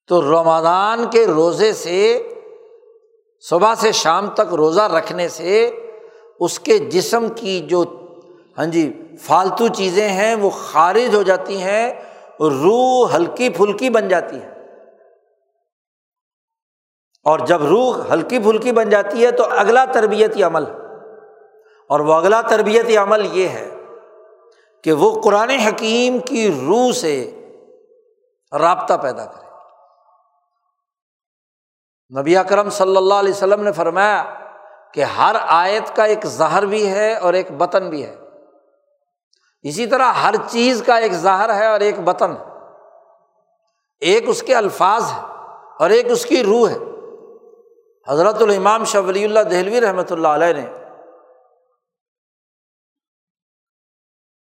تو رمادان کے روزے سے، صبح سے شام تک روزہ رکھنے سے اس کے جسم کی جو ہاں جی فالتو چیزیں ہیں وہ خارج ہو جاتی ہیں روح ہلکی پھلکی بن جاتی ہے۔ اور جب روح ہلکی پھلکی بن جاتی ہے تو اگلا تربیتی عمل، اور وہ اگلا تربیتی عمل یہ ہے کہ وہ قرآن حکیم کی روح سے رابطہ پیدا کرے۔ نبی اکرم صلی اللہ علیہ وسلم نے فرمایا کہ ہر آیت کا ایک ظہر بھی ہے اور ایک بطن بھی ہے۔ اسی طرح ہر چیز کا ایک ظاہر ہے اور ایک بطن ایک اس کے الفاظ ہے اور ایک اس کی روح ہے۔ حضرت الامام شاہ ولی اللہ دہلوی رحمۃ اللہ علیہ نے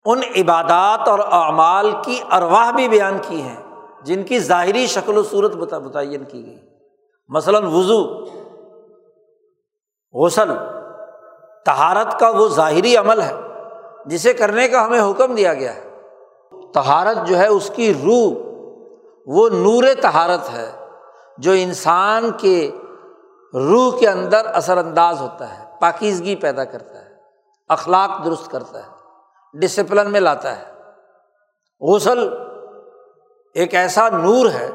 ان عبادات اور اعمال کی ارواہ بھی بیان کی ہیں، جن کی ظاہری شکل و صورت متعین کی گئی۔ مثلاً وضو، غسل تہارت کا وہ ظاہری عمل ہے۔ جسے کرنے کا ہمیں حکم دیا گیا ہے۔ تہارت جو ہے اس کی روح، وہ نور تہارت ہے، جو انسان کے روح کے اندر اثر انداز ہوتا ہے، پاکیزگی پیدا کرتا ہے، اخلاق درست کرتا ہے ڈسپلن میں لاتا ہے۔ غسل ایک ایسا نور ہے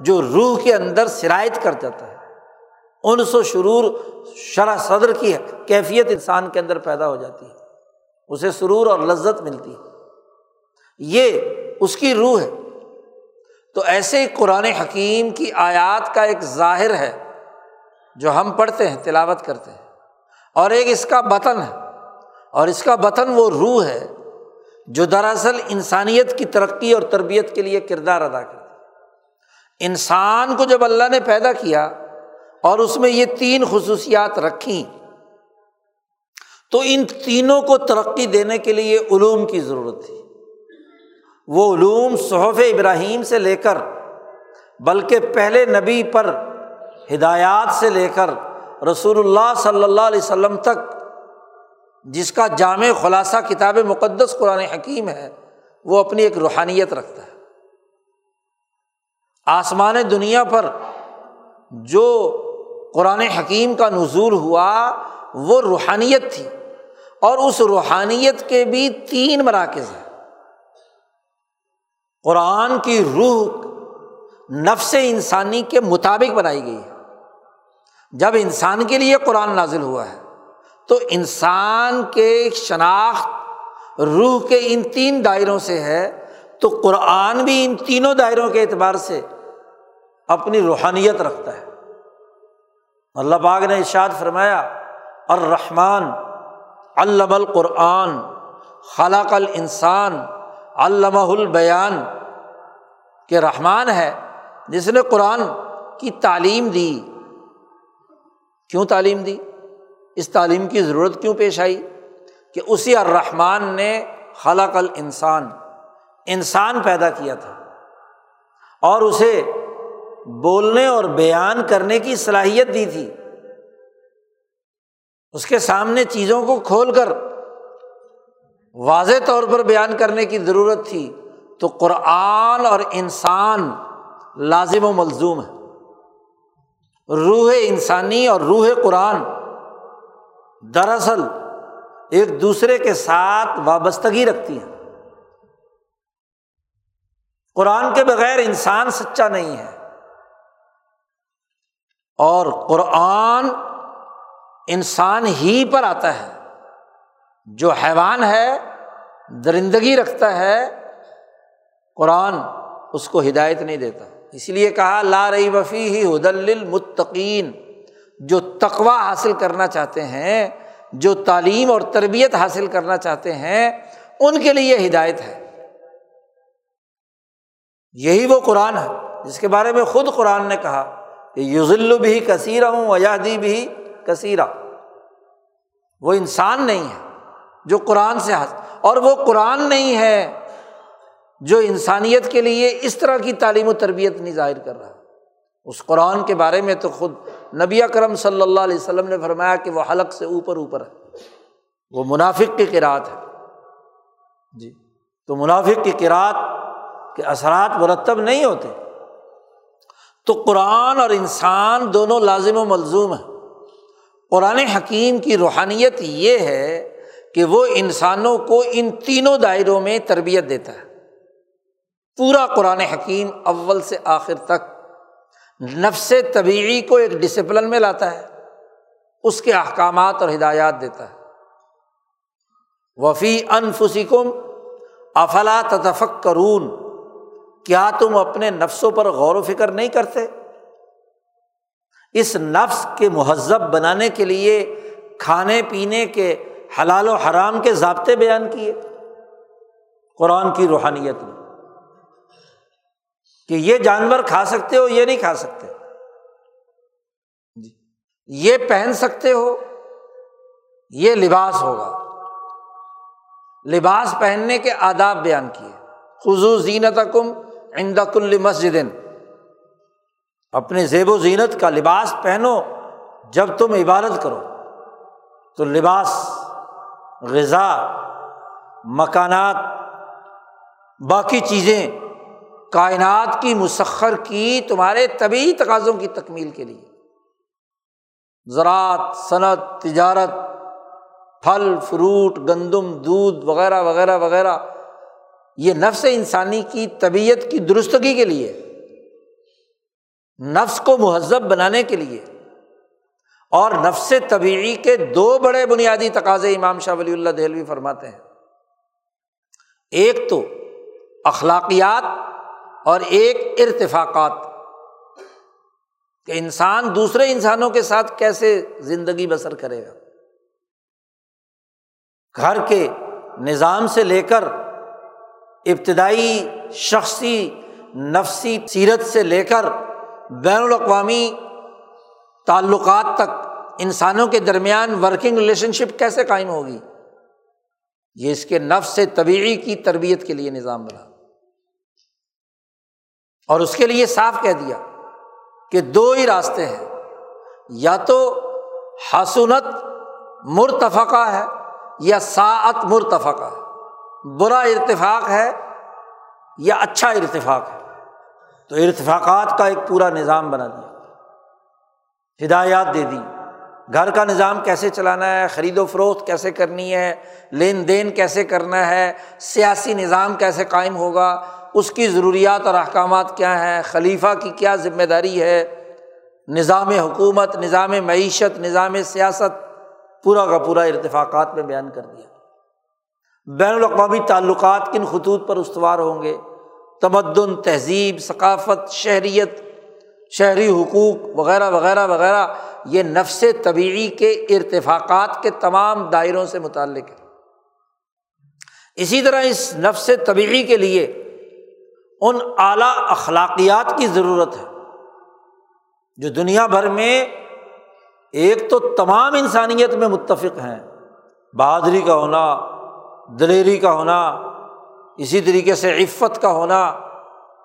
جو روح کے اندر سرایت کر جاتا ہے۔ انس و شرور شرح صدر کی کیفیت انسان کے اندر پیدا ہو جاتی ہے۔ اسے سرور اور لذت ملتی ہے۔ یہ اس کی روح ہے۔ تو ایسے ہی قرآن حکیم کی آیات کا ایک ظاہر ہے جو ہم پڑھتے ہیں، تلاوت کرتے ہیں۔ اور ایک اس کا بطن ہے۔ اور اس کا بطن وہ روح ہے جو دراصل انسانیت کی ترقی اور تربیت کے لیے کردار ادا کرتی ہے۔ انسان کو جب اللہ نے پیدا کیا اور اس میں یہ تین خصوصیات رکھیں تو ان تینوں کو ترقی دینے کے لیے علوم کی ضرورت تھی۔ وہ علوم صحف ابراہیم سے لے کر، بلکہ پہلے نبی پر ہدایات سے لے کر رسول اللہ صلی اللہ علیہ وسلم تک، جس کا جامع خلاصہ کتاب مقدس قرآن حکیم ہے، وہ اپنی ایک روحانیت رکھتا ہے۔ آسمان دنیا پر جو قرآن حکیم کا نزول ہوا، وہ روحانیت تھی۔ اور اس روحانیت کے بھی تین مراکز ہیں۔ قرآن کی روح نفس انسانی کے مطابق بنائی گئی ہے۔ جب انسان کے لیے قرآن نازل ہوا ہے، تو انسان کے شناخت روح کے ان تین دائروں سے ہے، تو قرآن بھی ان تینوں دائروں کے اعتبار سے اپنی روحانیت رکھتا ہے۔ اللہ باغ نے ارشاد فرمایا، الرحمن علم القرآن، خلق الانسان علامہ البیان، کہ رحمان ہے، جس نے قرآن کی تعلیم دی۔ کیوں تعلیم دی؟ اس تعلیم کی ضرورت کیوں پیش آئی؟ کہ اسی الرحمان نے خلق الانسان، انسان پیدا کیا تھا۔ اور اسے بولنے اور بیان کرنے کی صلاحیت دی تھی۔ اس کے سامنے چیزوں کو کھول کر واضح طور پر بیان کرنے کی ضرورت تھی، تو قرآن اور انسان لازم و ملزوم ہے روح انسانی اور روح قرآن دراصل ایک دوسرے کے ساتھ وابستگی رکھتی ہیں۔ قرآن کے بغیر انسان سچا نہیں ہے۔ اور قرآن انسان ہی پر آتا ہے۔ جو حیوان ہے، درندگی رکھتا ہے، قرآن اس کو ہدایت نہیں دیتا۔ اس لیے کہا، لا رہی وفی ہی حدل المتقین جو تقوا حاصل کرنا چاہتے ہیں، جو تعلیم اور تربیت حاصل کرنا چاہتے ہیں، ان کے لیے ہدایت ہے۔ یہی وہ قرآن ہے، جس کے بارے میں خود قرآن نے کہا کہ یوزل بھی کثیرہ ہوں ویادی بھی کثیرہ۔ وہ انسان نہیں ہے جو قرآن سے حاصل، اور وہ قرآن نہیں ہے جو انسانیت کے لیے اس طرح کی تعلیم و تربیت نہیں ظاہر کر رہا۔ اس قرآن کے بارے میں تو خود نبی کرم صلی اللہ علیہ وسلم نے فرمایا کہ وہ حلق سے اوپر اوپر ہے۔ وہ منافق کی قرآت ہے۔ جی۔ تو منافق کی قرآت کے اثرات مرتب نہیں ہوتے۔ تو قرآن اور انسان دونوں لازم و ملزوم ہیں۔ قرآن حکیم کی روحانیت یہ ہے کہ وہ انسانوں کو ان تینوں دائروں میں تربیت دیتا ہے۔ پورا قرآن حکیم اول سے آخر تک نفس طبیعی کو ایک ڈسپلن میں لاتا ہے، اس کے احکامات اور ہدایات دیتا ہے۔ وفی انفسکم افلا تفق کرون کیا تم اپنے نفسوں پر غور و فکر نہیں کرتے؟ اس نفس کے مہذب بنانے کے لیے کھانے پینے کے حلال و حرام کے ضابطے بیان کیے۔ قرآن کی روحانیت میں۔ کہ یہ جانور کھا سکتے ہو، یہ نہیں کھا سکتے۔ جی یہ پہن سکتے ہو، یہ لباس ہوگا۔ لباس پہننے کے آداب بیان کیے۔ خزو زینت کم کل مسجد۔ اپنے زیب و زینت کا لباس پہنو جب تم عبادت کرو۔ تو لباس، غذا، مکانات، باقی چیزیں، کائنات کی مسخر کی تمہارے طبی تقاضوں کی تکمیل کے لیے۔ زراعت، صنعت، تجارت، پھل، فروٹ، گندم، دودھ وغیرہ وغیرہ وغیرہ، یہ نفس انسانی کی طبیعت کی درستگی کے لیے۔ نفس کو مہذب بنانے کے لیے اور نفس طبیعی کے دو بڑے بنیادی تقاضے امام شاہ ولی اللہ دہلوی فرماتے ہیں۔ ایک تو اخلاقیات اور ایک ارتفاقات۔ کہ انسان دوسرے انسانوں کے ساتھ کیسے زندگی بسر کرے گا۔ گھر کے نظام سے لے کر ابتدائی شخصی نفسی سیرت سے لے کر بین الاقوامی تعلقات تک انسانوں کے درمیان ورکنگ ریلیشن شپ کیسے قائم ہوگی؟ یہ اس کے نفس سے طبیعی کی تربیت کے لیے نظام بنا۔ اور اس کے لیے صاف کہہ دیا کہ دو ہی راستے ہیں۔ یا تو حسنت مرتفقہ ہے یا ساعت مرتفقہ۔ ہے برا ارتفاق ہے یا اچھا ارتفاق ہے۔ تو ارتفاقات کا ایک پورا نظام بنا دیا۔ ہدایات دے دی گھر کا نظام کیسے چلانا ہے؟ خرید و فروخت کیسے کرنی ہے؟ لین دین کیسے کرنا ہے؟ سیاسی نظام کیسے قائم ہوگا؟ اس کی ضروریات اور احکامات کیا ہیں؟ خلیفہ کی کیا ذمہ داری ہے؟ نظام حکومت، نظام معیشت، نظام سیاست پورا کا پورا ارتفاقات میں بیان کر دیا۔ بین الاقوامی تعلقات کن خطوط پر استوار ہوں گے؟ تمدن، تہذیب، ثقافت، شہریت، شہری حقوق وغیرہ وغیرہ وغیرہ، یہ نفس طبیعی کے ارتفاقات کے تمام دائروں سے متعلق ہے۔ اسی طرح اس نفس طبیعی کے لیے ان اعلیٰ اخلاقیات کی ضرورت ہے۔ جو دنیا بھر میں ایک تو تمام انسانیت میں متفق ہیں، بہادری کا ہونا، دلیری کا ہونا اسی طریقے سے عفت کا ہونا،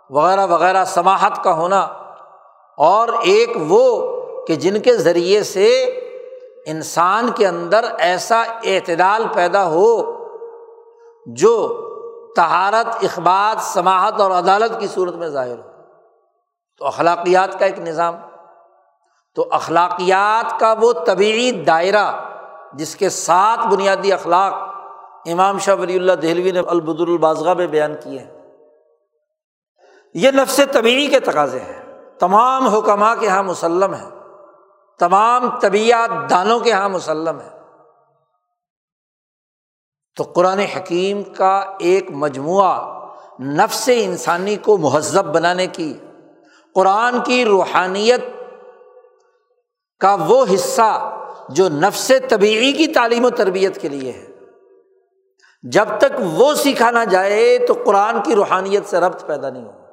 وغیرہ وغیرہ سماہت کا ہونا، اور ایک وہ کہ جن کے ذریعے سے انسان کے اندر ایسا اعتدال پیدا ہو جو تہارت اخبات سماہت اور عدالت کی صورت میں ظاہر ہو۔ تو اخلاقیات کا ایک نظام، تو اخلاقیات کا وہ طبعی دائرہ جس کے سات بنیادی اخلاق امام شاہ ولی اللہ دہلوی نے البد البازغہ میں بیان کیے ہیں یہ نفس طبیعی کے تقاضے ہیں۔ تمام حکمہ کے یہاں مسلم ہیں۔ تمام طبیعت دانوں کے یہاں مسلم ہے تو قرآن حکیم کا ایک مجموعہ نفس انسانی کو مہذب بنانے کی، قرآن کی روحانیت کا وہ حصہ جو نفس طبیعی کی تعلیم و تربیت کے لیے ہے۔ جب تک وہ سیکھا نہ جائے تو قرآن کی روحانیت سے ربط پیدا نہیں ہوگا۔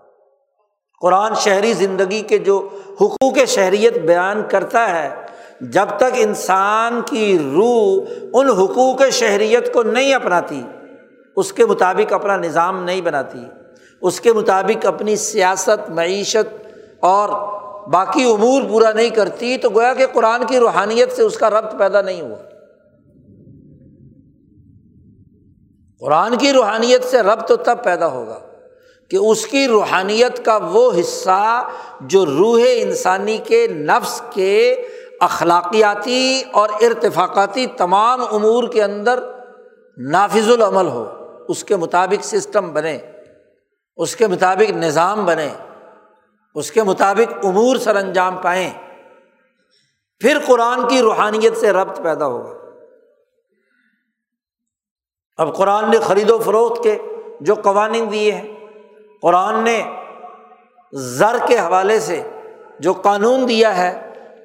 قرآن شہری زندگی کے جو حقوق شہریت بیان کرتا ہے، جب تک انسان کی روح ان حقوق شہریت کو نہیں اپناتی، اس کے مطابق اپنا نظام نہیں بناتی، اس کے مطابق اپنی سیاست، معیشت اور باقی امور پورا نہیں کرتی، تو گویا کہ قرآن کی روحانیت سے اس کا ربط پیدا نہیں ہوا۔ قرآن کی روحانیت سے ربط تو تب پیدا ہوگا کہ اس کی روحانیت کا وہ حصہ جو روح انسانی کے نفس کے اخلاقیاتی اور ارتفاقاتی تمام امور کے اندر نافذ العمل ہو، اس کے مطابق سسٹم بنے، اس کے مطابق نظام بنے، اس کے مطابق امور سر انجام پائیں، پھر قرآن کی روحانیت سے ربط پیدا ہوگا۔ اب قرآن نے خرید و فروخت کے جو قوانین دیے ہیں، قرآن نے زر کے حوالے سے جو قانون دیا ہے،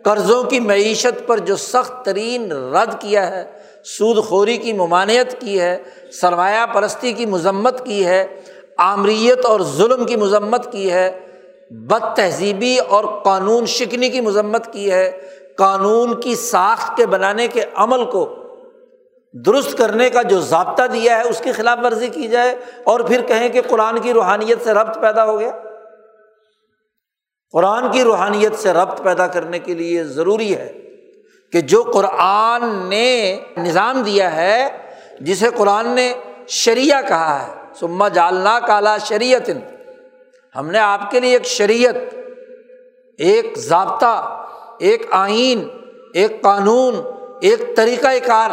قرضوں کی معیشت پر جو سخت ترین رد کیا ہے، سود خوری کی ممانعت کی ہے، سرمایہ پرستی کی مذمت کی ہے، آمریت اور ظلم کی مذمت کی ہے بد تہذیبی اور قانون شکنی کی مذمت کی ہے، قانون کی ساخت کے بنانے کے عمل کو درست کرنے کا جو ضابطہ دیا ہے، اس کی خلاف ورزی کی جائے اور پھر کہیں کہ قرآن کی روحانیت سے ربط پیدا ہو گیا۔ قرآن کی روحانیت سے ربط پیدا کرنے کے لیے ضروری ہے کہ جو قرآن نے نظام دیا ہے، جسے قرآن نے شریعہ کہا ہے۔ سما جالنا کالا شریعت ہم نے آپ کے لیے ایک شریعت، ایک ضابطہ، ایک آئین، ایک قانون، ایک طریقۂ کار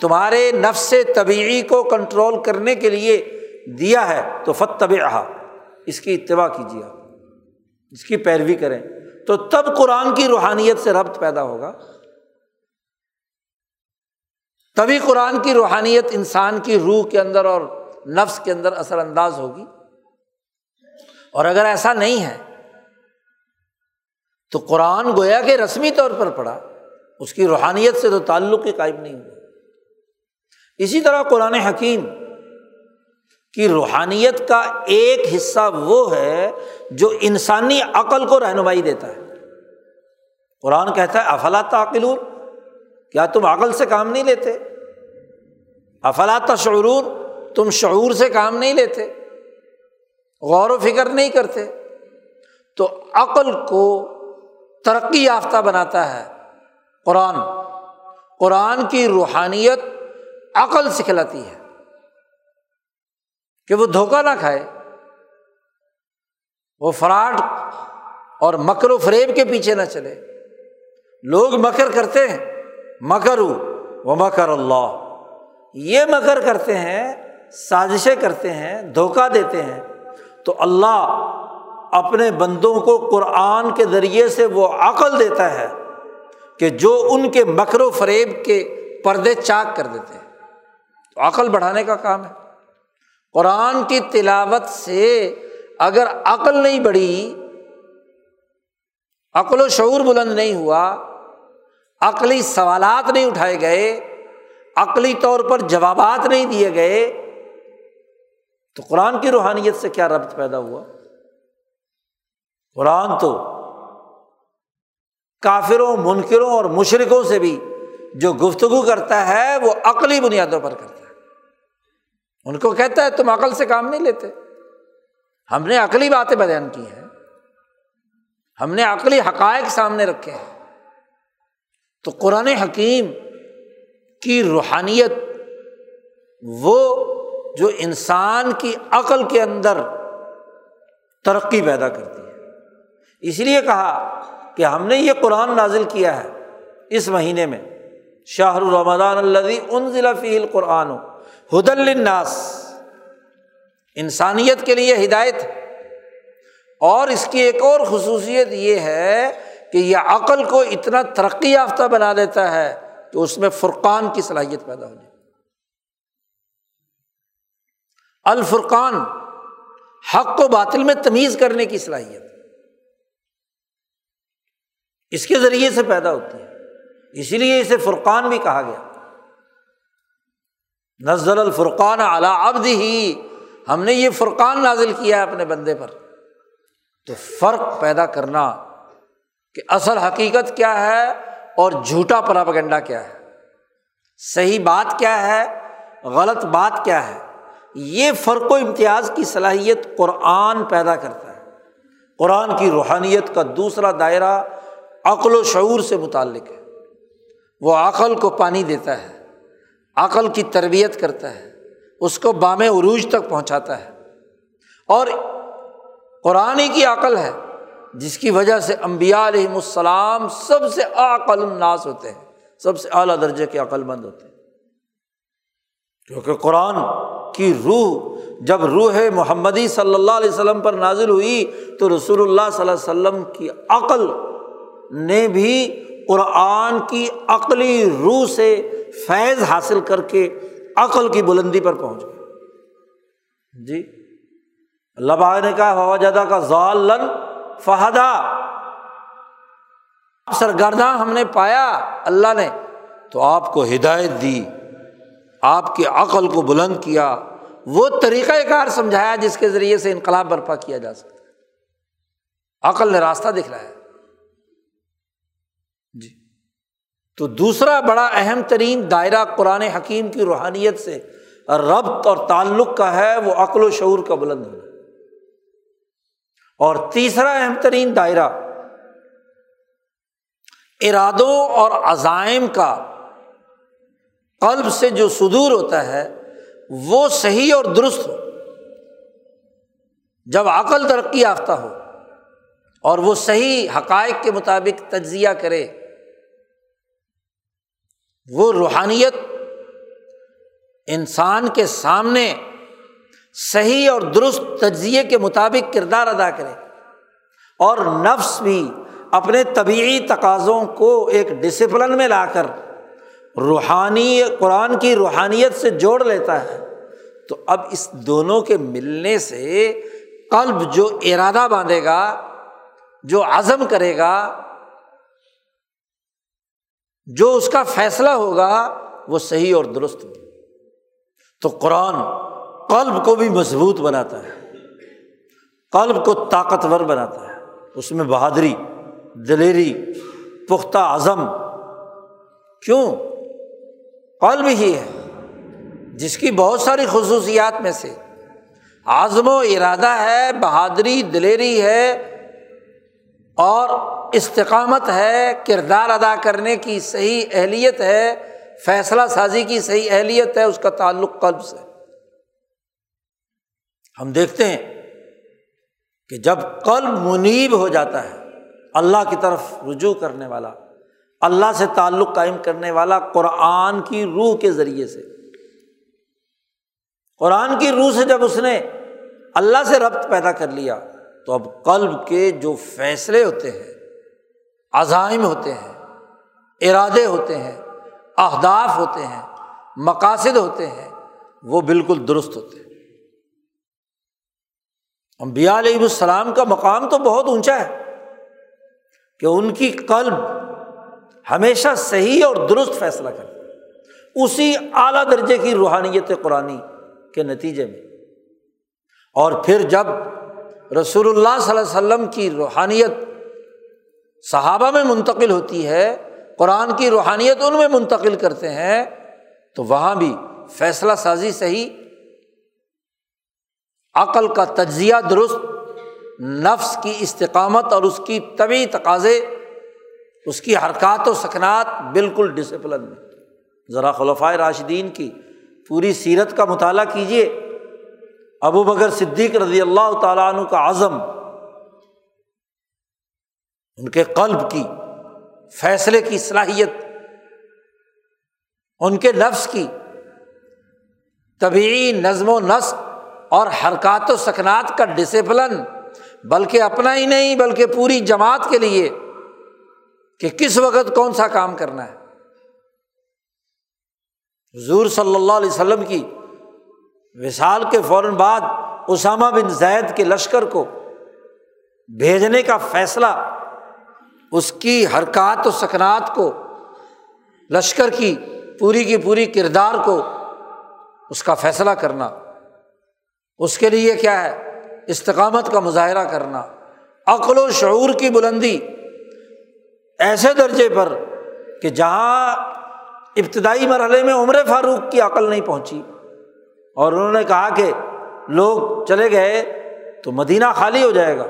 تمہارے نفس طبیعی کو کنٹرول کرنے کے لیے دیا ہے، تو فتب اس کی اتباع کیجیے آپ۔ اس کی پیروی کریں۔ تو تب قرآن کی روحانیت سے ربط پیدا ہوگا۔ تبھی قرآن کی روحانیت انسان کی روح کے اندر اور نفس کے اندر اثر انداز ہوگی۔ اور اگر ایسا نہیں ہے، تو قرآن گویا کہ رسمی طور پر پڑھا، اس کی روحانیت سے تو تعلق ہی قائم نہیں ہوا۔ اسی طرح قرآن حکیم کی روحانیت کا ایک حصہ وہ ہے جو انسانی عقل کو رہنمائی دیتا ہے۔ قرآن کہتا ہے افلاط عقل کیا تم عقل سے کام نہیں لیتے؟ افلاط شعور تم شعور سے کام نہیں لیتے؟ غور و فکر نہیں کرتے؟ تو عقل کو ترقی یافتہ بناتا ہے قرآن۔ قرآن کی روحانیت عقل سکھلاتی ہے کہ وہ دھوکہ نہ کھائے، وہ فراڈ اور مکر و فریب کے پیچھے نہ چلے۔ لوگ مکر کرتے ہیں مکر وہ مکر اللہ۔ یہ مکر کرتے ہیں، سازشیں کرتے ہیں، دھوکہ دیتے ہیں۔ تو اللہ اپنے بندوں کو قرآن کے ذریعے سے وہ عقل دیتا ہے کہ جو ان کے مکر و فریب کے پردے چاک کر دیتے ہیں۔ عقل بڑھانے کا کام ہے۔ قرآن کی تلاوت سے اگر عقل نہیں بڑھی، عقل و شعور بلند نہیں ہوا، عقلی سوالات نہیں اٹھائے گئے، عقلی طور پر جوابات نہیں دیے گئے، تو قرآن کی روحانیت سے کیا ربط پیدا ہوا؟ قرآن تو کافروں، منکروں اور مشرقوں سے بھی جو گفتگو کرتا ہے، وہ عقلی بنیادوں پر کرتا ہے۔ ان کو کہتا ہے تم عقل سے کام نہیں لیتے۔ ہم نے عقلی باتیں بیان کی ہیں۔ ہم نے عقلی حقائق سامنے رکھے ہیں۔ تو قرآن حکیم کی روحانیت وہ جو انسان کی عقل کے اندر ترقی پیدا کرتی ہے۔ اس لیے کہا کہ ہم نے یہ قرآن نازل کیا ہے اس مہینے میں۔ شاہ الرمضان اللہ ان ضلع فی القرآن۔ ہدل الناس انسانیت کے لیے ہدایت۔ اور اس کی ایک اور خصوصیت یہ ہے کہ یہ عقل کو اتنا ترقی یافتہ بنا دیتا ہے کہ اس میں فرقان کی صلاحیت پیدا ہو جائے۔ الفرقان، حق کو باطل میں تمیز کرنے کی صلاحیت۔ اس کے ذریعے سے پیدا ہوتی ہے۔ اسی لیے اسے فرقان بھی کہا گیا۔ نزل الفرقان اعلی ابد ہی ہم نے یہ فرقان نازل کیا ہے اپنے بندے پر۔ تو فرق پیدا کرنا کہ اصل حقیقت کیا ہے اور جھوٹا پراپگنڈا کیا ہے۔ صحیح بات کیا ہے، غلط بات کیا ہے۔ یہ فرق و امتیاز کی صلاحیت قرآن پیدا کرتا ہے۔ قرآن کی روحانیت کا دوسرا دائرہ عقل و شعور سے متعلق ہے۔ وہ عقل کو پانی دیتا ہے۔ عقل کی تربیت کرتا ہے، اس کو بام عروج تک پہنچاتا ہے۔ اور قرآن کی عقل ہے، جس کی وجہ سے امبیا علیہم السلام سب سے عقل الناس ہوتے ہیں، سب سے اعلیٰ درجے کے عقل مند ہوتے ہیں۔ کیونکہ قرآن کی روح، جب روح محمدی صلی اللہ علیہ وسلم پر نازل ہوئی، تو رسول اللہ صلی اللہ علیہ وسلم کی عقل نے بھی قرآن کی عقلی روح سے فیض حاصل کر کے عقل کی بلندی پر پہنچ گئے۔ جی اللہ بھائی نے کہا، ہوا جدہ کا ضالن فہدا۔ سرگرداں ہم نے پایا اللہ نے۔ تو آپ کو ہدایت دی، آپ کی عقل کو بلند کیا۔ وہ طریقۂ کار سمجھایا جس کے ذریعے سے انقلاب برپا کیا جا سکتا عقل نے راستہ دکھ رہا ہے جی تو دوسرا بڑا اہم ترین دائرہ قرآن حکیم کی روحانیت سے ربط اور تعلق کا ہے، وہ عقل و شعور کا بلند ہونا۔ اور تیسرا اہم ترین دائرہ ارادوں اور عزائم کا قلب سے جو سدور ہوتا ہے، وہ صحیح اور درست ہو۔ جب عقل ترقی یافتہ ہو اور وہ صحیح حقائق کے مطابق تجزیہ کرے وہ روحانیت انسان کے سامنے صحیح اور درست تجزیے کے مطابق کردار ادا کرے اور نفس بھی اپنے طبعی تقاضوں کو ایک ڈسپلن میں لا کر روحانی قرآن کی روحانیت سے جوڑ لیتا ہے۔ تو اب اس دونوں کے ملنے سے قلب جو ارادہ باندھے گا، جو عزم کرے گا جو اس کا فیصلہ ہوگا وہ صحیح اور درست ہو تو قرآن قلب کو بھی مضبوط بناتا ہے۔ قلب کو طاقتور بناتا ہے۔ اس میں بہادری، دلیری، پختہ عزم۔ کیوں؟ قلب ہی ہے۔ جس کی بہت ساری خصوصیات میں سے عزم و ارادہ ہے، بہادری، دلیری ہے اور استقامت ہے، کردار ادا کرنے کی صحیح اہلیت ہے، فیصلہ سازی کی صحیح اہلیت ہے، اس کا تعلق قلب سے۔ ہم دیکھتے ہیں کہ جب قلب منیب ہو جاتا ہے، اللہ کی طرف رجوع کرنے والا، اللہ سے تعلق قائم کرنے والا قرآن کی روح کے ذریعے سے۔ قرآن کی روح سے جب اس نے اللہ سے ربط پیدا کر لیا تو اب قلب کے جو فیصلے ہوتے ہیں، عزائم ہوتے ہیں، ارادے ہوتے ہیں، اہداف ہوتے ہیں، مقاصد ہوتے ہیں، وہ بالکل درست ہوتے ہیں۔ امبیا علیہ السلام کا مقام تو بہت اونچا ہے کہ ان کی قلب ہمیشہ صحیح اور درست فیصلہ کرتا اسی اعلیٰ درجے کی روحانیت قرآن کے نتیجے میں۔ اور پھر جب رسول اللہ صلی اللہ علیہ وسلم کی روحانیت صحابہ میں منتقل ہوتی ہے، قرآن کی روحانیت ان میں منتقل کرتے ہیں، تو وہاں بھی فیصلہ سازی صحیح، عقل کا تجزیہ درست، نفس کی استقامت اور اس کی طبی تقاضے، اس کی حرکات و سکنات بالکل ڈسپلن میں۔ ذرا خلفۂ راشدین کی پوری سیرت کا مطالعہ کیجیے ابو بکر صدیق رضی اللہ تعالیٰ عنہ کا عزم ان کے قلب کی، فیصلے کی صلاحیت، ان کے نفس کی طبعی نظم و نسق اور حرکات و سکنات کا ڈسپلن بلکہ اپنا ہی نہیں، بلکہ پوری جماعت کے لیے کہ کس وقت کون سا کام کرنا ہے۔ حضور صلی اللہ علیہ وسلم کی وصال کے فوراً بعد اسامہ بن زید کے لشکر کو بھیجنے کا فیصلہ، اس کی حرکات و سکنات کو، لشکر کی پوری کی پوری کردار کو اس کا فیصلہ کرنا۔ اس کے لیے کیا ہے؟ استقامت کا مظاہرہ کرنا۔ عقل و شعور کی بلندی ایسے درجے پر کہ جہاں ابتدائی مرحلے میں عمر فاروق کی عقل نہیں پہنچی۔ اور انہوں نے کہا کہ لوگ چلے گئے تو مدینہ خالی ہو جائے گا۔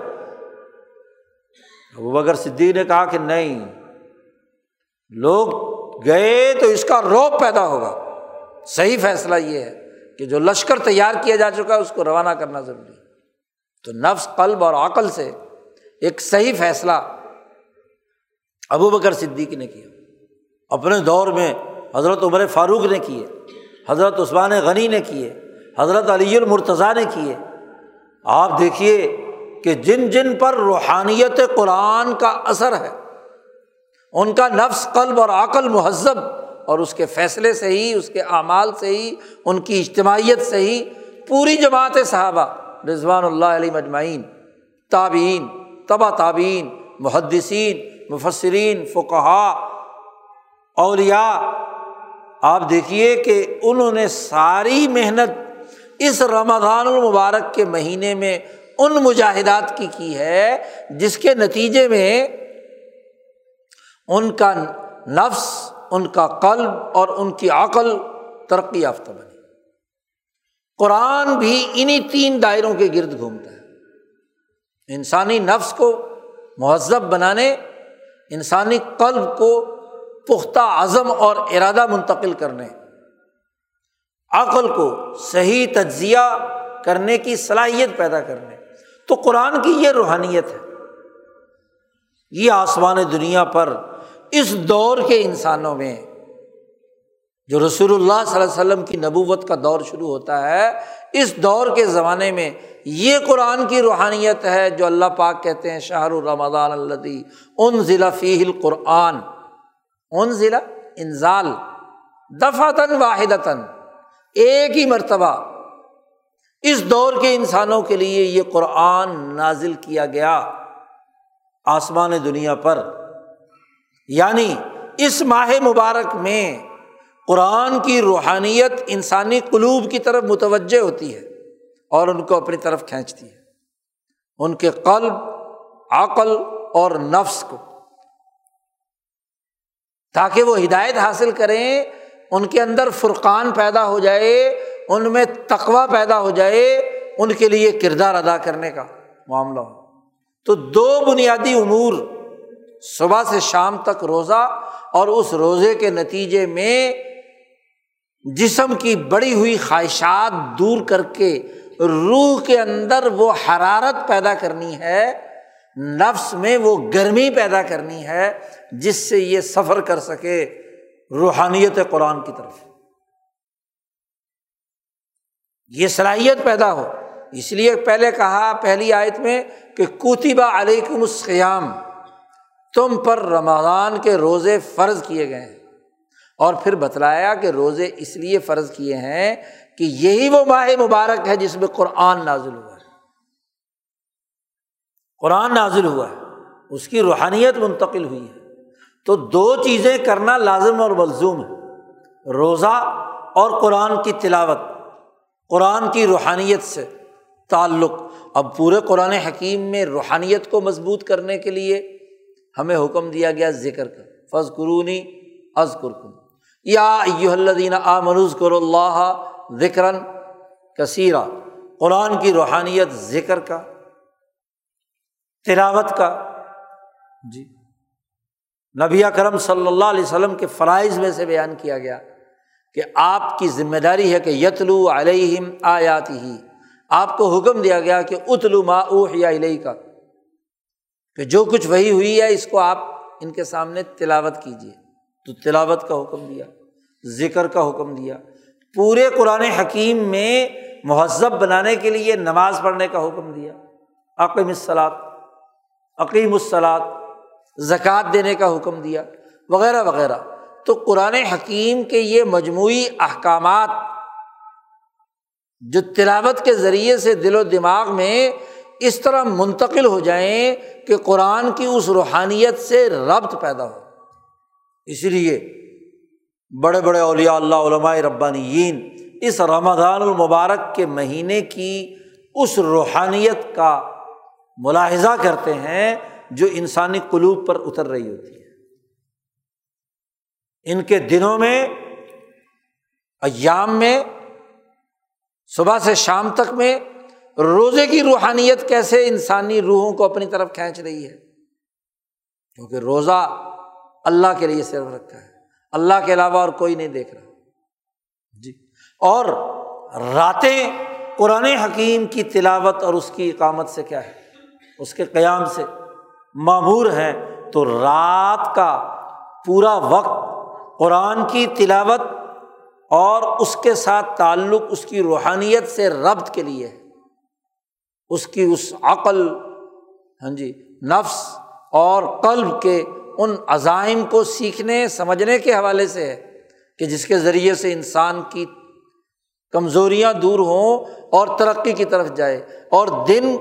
ابو بکر صدیق نے کہا کہ نہیں، لوگ گئے تو اس کا روپ پیدا ہوگا۔ صحیح فیصلہ یہ ہے کہ جو لشکر تیار کیا جا چکا ہے اس کو روانہ کرنا ضروری ہے۔ تو نفس، قلب اور عقل سے ایک صحیح فیصلہ ابو بکر صدیق نے کیا۔ اپنے دور میں حضرت عمر فاروق نے کیے۔ حضرت عثمان غنی نے کیے، حضرت علی المرتضیٰ نے کیے۔ آپ دیکھیے کہ جن جن پر روحانیت قرآن کا اثر ہے، ان کا نفس، قلب اور عقل مہذب، اور اس کے فیصلے سے ہی اس کے اعمال سے ہی ان کی اجتماعیت سے ہی پوری جماعت صحابہ رضوان اللہ علیہ مجمعین، تابعین تبا تابعین، محدثین، مفسرین فقہا اولیا آپ دیکھیے کہ انہوں نے ساری محنت اس رمضان المبارک کے مہینے میں ان مجاہدات کی کی ہے، جس کے نتیجے میں ان کا نفس، ان کا قلب اور ان کی عقل ترقی یافتہ بنی۔ قرآن بھی انہیں تین دائروں کے گرد گھومتا ہے۔ انسانی نفس کو مہذب بنانے، انسانی قلب کو پختہ عزم اور ارادہ منتقل کرنے، عقل کو صحیح تجزیہ کرنے کی صلاحیت پیدا کرنے۔ تو قرآن کی یہ روحانیت ہے۔ یہ آسمان دنیا پر اس دور کے انسانوں میں، جو رسول اللہ صلی اللہ علیہ وسلم کی نبوت کا دور شروع ہوتا ہے، اس دور کے زمانے میں یہ قرآن کی روحانیت ہے جو اللہ پاک کہتے ہیں شاہ الرمضان الدی ان ضلع فی القرآن۔ ان ضلع انزال دفعتاً واحدتاً، ایک ہی مرتبہ۔ اس دور کے انسانوں کے لیے یہ قرآن نازل کیا گیا آسمان دنیا پر۔ یعنی اس ماہ مبارک میں قرآن کی روحانیت انسانی قلوب کی طرف متوجہ ہوتی ہے اور ان کو اپنی طرف کھینچتی ہے۔ ان کے قلب، عقل اور نفس کو تاکہ وہ ہدایت حاصل کریں، ان کے اندر فرقان پیدا ہو جائے، ان میں تقوا پیدا ہو جائے، ان کے لیے کردار ادا کرنے کا معاملہ ہو۔ تو دو بنیادی امور صبح سے شام تک روزہ اور اس روزے کے نتیجے میں جسم کی بڑی ہوئی خواہشات دور کر کے روح کے اندر وہ حرارت پیدا کرنی ہے نفس میں وہ گرمی پیدا کرنی ہے جس سے یہ سفر کر سکے روحانیت قرآن کی طرف۔ یہ صلاحیت پیدا ہو۔ اس لیے پہلے کہا، پہلی آیت میں کہ کوتبہ علیکم السیام تم پر رمضان کے روزے فرض کیے گئے ہیں۔ اور پھر بتلایا کہ روزے اس لیے فرض کیے ہیں کہ یہی وہ ماہ مبارک ہے جس میں قرآن نازل ہوا ہے۔ قرآن نازل ہوا ہے، اس کی روحانیت منتقل ہوئی ہے۔ تو دو چیزیں کرنا لازم اور ملزوم ہے۔ روزہ اور قرآن کی تلاوت، قرآن کی روحانیت سے تعلق۔ اب پورے قرآن حکیم میں روحانیت کو مضبوط کرنے کے لیے ہمیں حکم دیا گیا ذکر کا۔ فض قرونی از قرکن یا الدین آ منوز کر اللہ ذکرن کثیرہ قرآن کی روحانیت ذکر کا۔ تلاوت کا۔ جی۔ نبی کرم صلی اللہ علیہ وسلم کے فرائض میں سے بیان کیا گیا کہ آپ کی ذمہ داری ہے کہ یتلو علیہم آیاتی ہی۔ آپ کو حکم دیا گیا کہ اتلو ما اوح یا علیہ کا کہ جو کچھ وہی ہوئی ہے اس کو آپ ان کے سامنے تلاوت کیجیے تو تلاوت کا حکم دیا ذکر کا حکم دیا۔ پورے قرآن حکیم میں مہذب بنانے کے لیے نماز پڑھنے کا حکم دیا۔ عقیم الصلاط عقیم الصلاط زکوٰۃ دینے کا حکم دیا، وغیرہ وغیرہ۔ تو قرآن حکیم کے یہ مجموعی احکامات جو تلاوت کے ذریعے سے دل و دماغ میں اس طرح منتقل ہو جائیں کہ قرآن کی اس روحانیت سے ربط پیدا ہو۔ اس لیے بڑے بڑے اولیاء اللہ، علماء ربانیین اس رمضان المبارک کے مہینے کی اس روحانیت کا ملاحظہ کرتے ہیں جو انسانی قلوب پر اتر رہی ہوتی ہے۔ ان کے دنوں میں، ایام میں، صبح سے شام تک میں روزے کی روحانیت کیسے انسانی روحوں کو اپنی طرف کھینچ رہی ہے۔ کیونکہ روزہ اللہ کے لیے صرف رکھا ہے۔ اللہ کے علاوہ اور کوئی نہیں دیکھ رہا۔ جی۔ اور راتیں قرآن حکیم کی تلاوت اور اس کی اقامت سے کیا ہے؟ اس کے قیام سے معمور ہیں، تو رات کا پورا وقت قرآن کی تلاوت اور اس کے ساتھ تعلق، اس کی روحانیت سے ربط کے لیے ہے۔ اس کی اس عقل ہاں جی نفس اور قلب کے ان عزائم کو سیکھنے، سمجھنے کے حوالے سے ہے کہ جس کے ذریعے سے انسان کی کمزوریاں دور ہوں اور ترقی کی طرف جائے۔ اور دن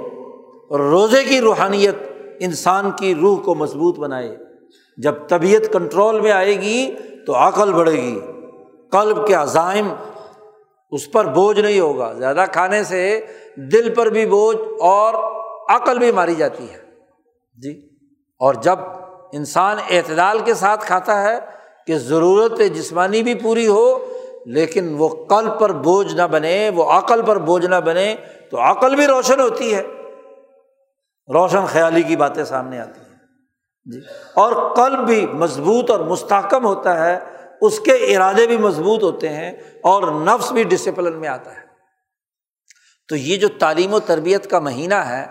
روزے کی روحانیت انسان کی روح کو مضبوط بنائے۔ جب طبیعت کنٹرول میں آئے گی تو عقل بڑھے گی، قلب کے عزائم اس پر بوجھ نہیں ہوگا۔ زیادہ کھانے سے دل پر بھی بوجھ اور عقل بھی ماری جاتی ہے۔ جی اور جب انسان اعتدال کے ساتھ کھاتا ہے کہ ضرورت جسمانی بھی پوری ہو، لیکن وہ قلب پر بوجھ نہ بنے، وہ عقل پر بوجھ نہ بنے، تو عقل بھی روشن ہوتی ہے۔ روشن خیالی کی باتیں سامنے آتی ہیں۔ جی۔ اور قلب بھی مضبوط اور مستحکم ہوتا ہے، اس کے ارادے بھی مضبوط ہوتے ہیں اور نفس بھی ڈسپلن میں آتا ہے۔ تو یہ جو تعلیم و تربیت کا مہینہ ہے،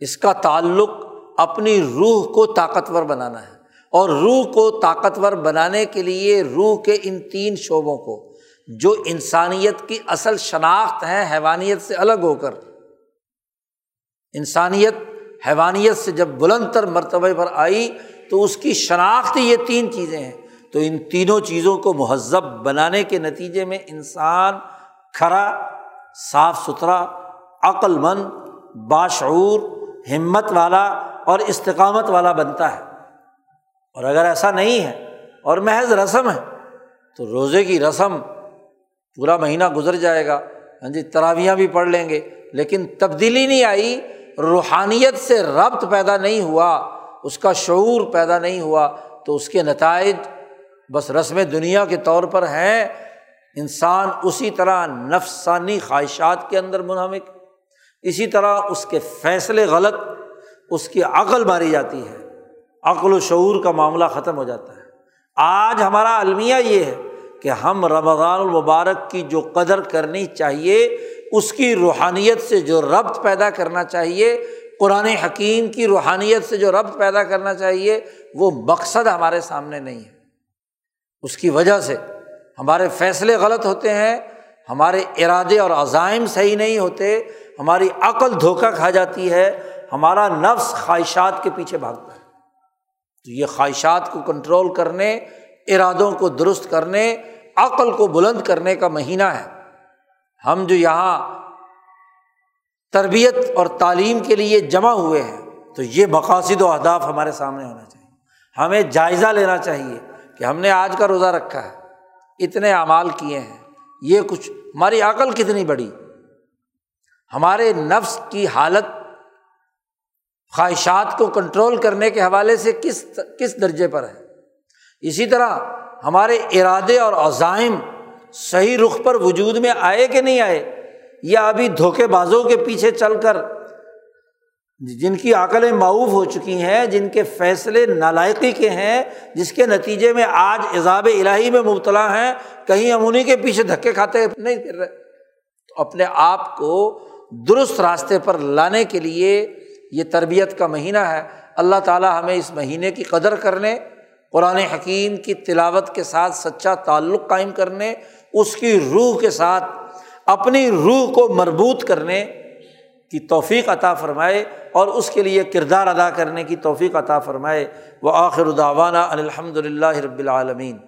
اس کا تعلق اپنی روح کو طاقتور بنانا ہے۔ اور روح کو طاقتور بنانے کے لیے روح کے ان تین شعبوں کو، جو انسانیت کی اصل شناخت ہے حیوانیت سے الگ ہو کر۔ انسانیت حیوانیت سے جب بلند تر مرتبہ پر آئی تو اس کی شناخت یہ تین چیزیں ہیں۔ تو ان تینوں چیزوں کو مہذب بنانے کے نتیجے میں انسان کھرا، صاف ستھرا، عقل مند، باشعور، ہمت والا اور استقامت والا بنتا ہے۔ اور اگر ایسا نہیں ہے اور محض رسم ہے تو روزے کی رسم پورا مہینہ گزر جائے گا۔ ہاں جی تراویاں بھی پڑھ لیں گے، لیکن تبدیلی نہیں آئی۔ روحانیت سے ربط پیدا نہیں ہوا، اس کا شعور پیدا نہیں ہوا، تو اس کے نتائج بس رسم دنیا کے طور پر ہیں۔ انسان اسی طرح نفسانی خواہشات کے اندر منہمک، اسی طرح اس کے فیصلے غلط، اس کی عقل ماری جاتی ہے۔ عقل و شعور کا معاملہ ختم ہو جاتا ہے۔ آج ہمارا المیہ یہ ہے کہ ہم رمضان المبارک کی جو قدر کرنی چاہیے اس کی روحانیت سے جو ربط پیدا کرنا چاہیے، قرآن حکیم کی روحانیت سے جو ربط پیدا کرنا چاہیے، وہ مقصد ہمارے سامنے نہیں ہے۔ اس کی وجہ سے ہمارے فیصلے غلط ہوتے ہیں، ہمارے ارادے اور عزائم صحیح نہیں ہوتے، ہماری عقل دھوکہ کھا جاتی ہے، ہمارا نفس خواہشات کے پیچھے بھاگتا ہے۔ تو یہ خواہشات کو کنٹرول کرنے، ارادوں کو درست کرنے، عقل کو بلند کرنے کا مہینہ ہے۔ ہم جو یہاں تربیت اور تعلیم کے لیے جمع ہوئے ہیں، تو یہ مقاصد و اہداف ہمارے سامنے ہونا چاہیے۔ ہمیں جائزہ لینا چاہیے کہ ہم نے آج کا روزہ رکھا ہے، اتنے اعمال کیے ہیں، یہ کچھ ہماری عقل کتنی بڑی۔ ہمارے نفس کی حالت خواہشات کو کنٹرول کرنے کے حوالے سے کس کس درجے پر ہے۔ اسی طرح ہمارے ارادے اور عزائم صحیح رخ پر وجود میں آئے کہ نہیں آئے؟ یا ابھی دھوکے بازوں کے پیچھے چل کر جن کی عقلیں معاوف ہو چکی ہیں، جن کے فیصلے نالائقی کے ہیں، جس کے نتیجے میں آج اضاب الہی میں مبتلا ہیں، کہیں ہم انہیں کے پیچھے دھکے کھاتے نہیں پھر رہے۔ تو اپنے آپ کو درست راستے پر لانے کے لیے یہ تربیت کا مہینہ ہے۔ اللہ تعالیٰ ہمیں اس مہینے کی قدر کرنے، قرآن حکیم کی تلاوت کے ساتھ سچا تعلق قائم کرنے اس کی روح کے ساتھ اپنی روح کو مربوط کرنے کی توفیق عطا فرمائے اور اس کے لیے کردار ادا کرنے کی توفیق عطا فرمائے۔ وہ آخر داوانہ الحمد للہ رب العالمین۔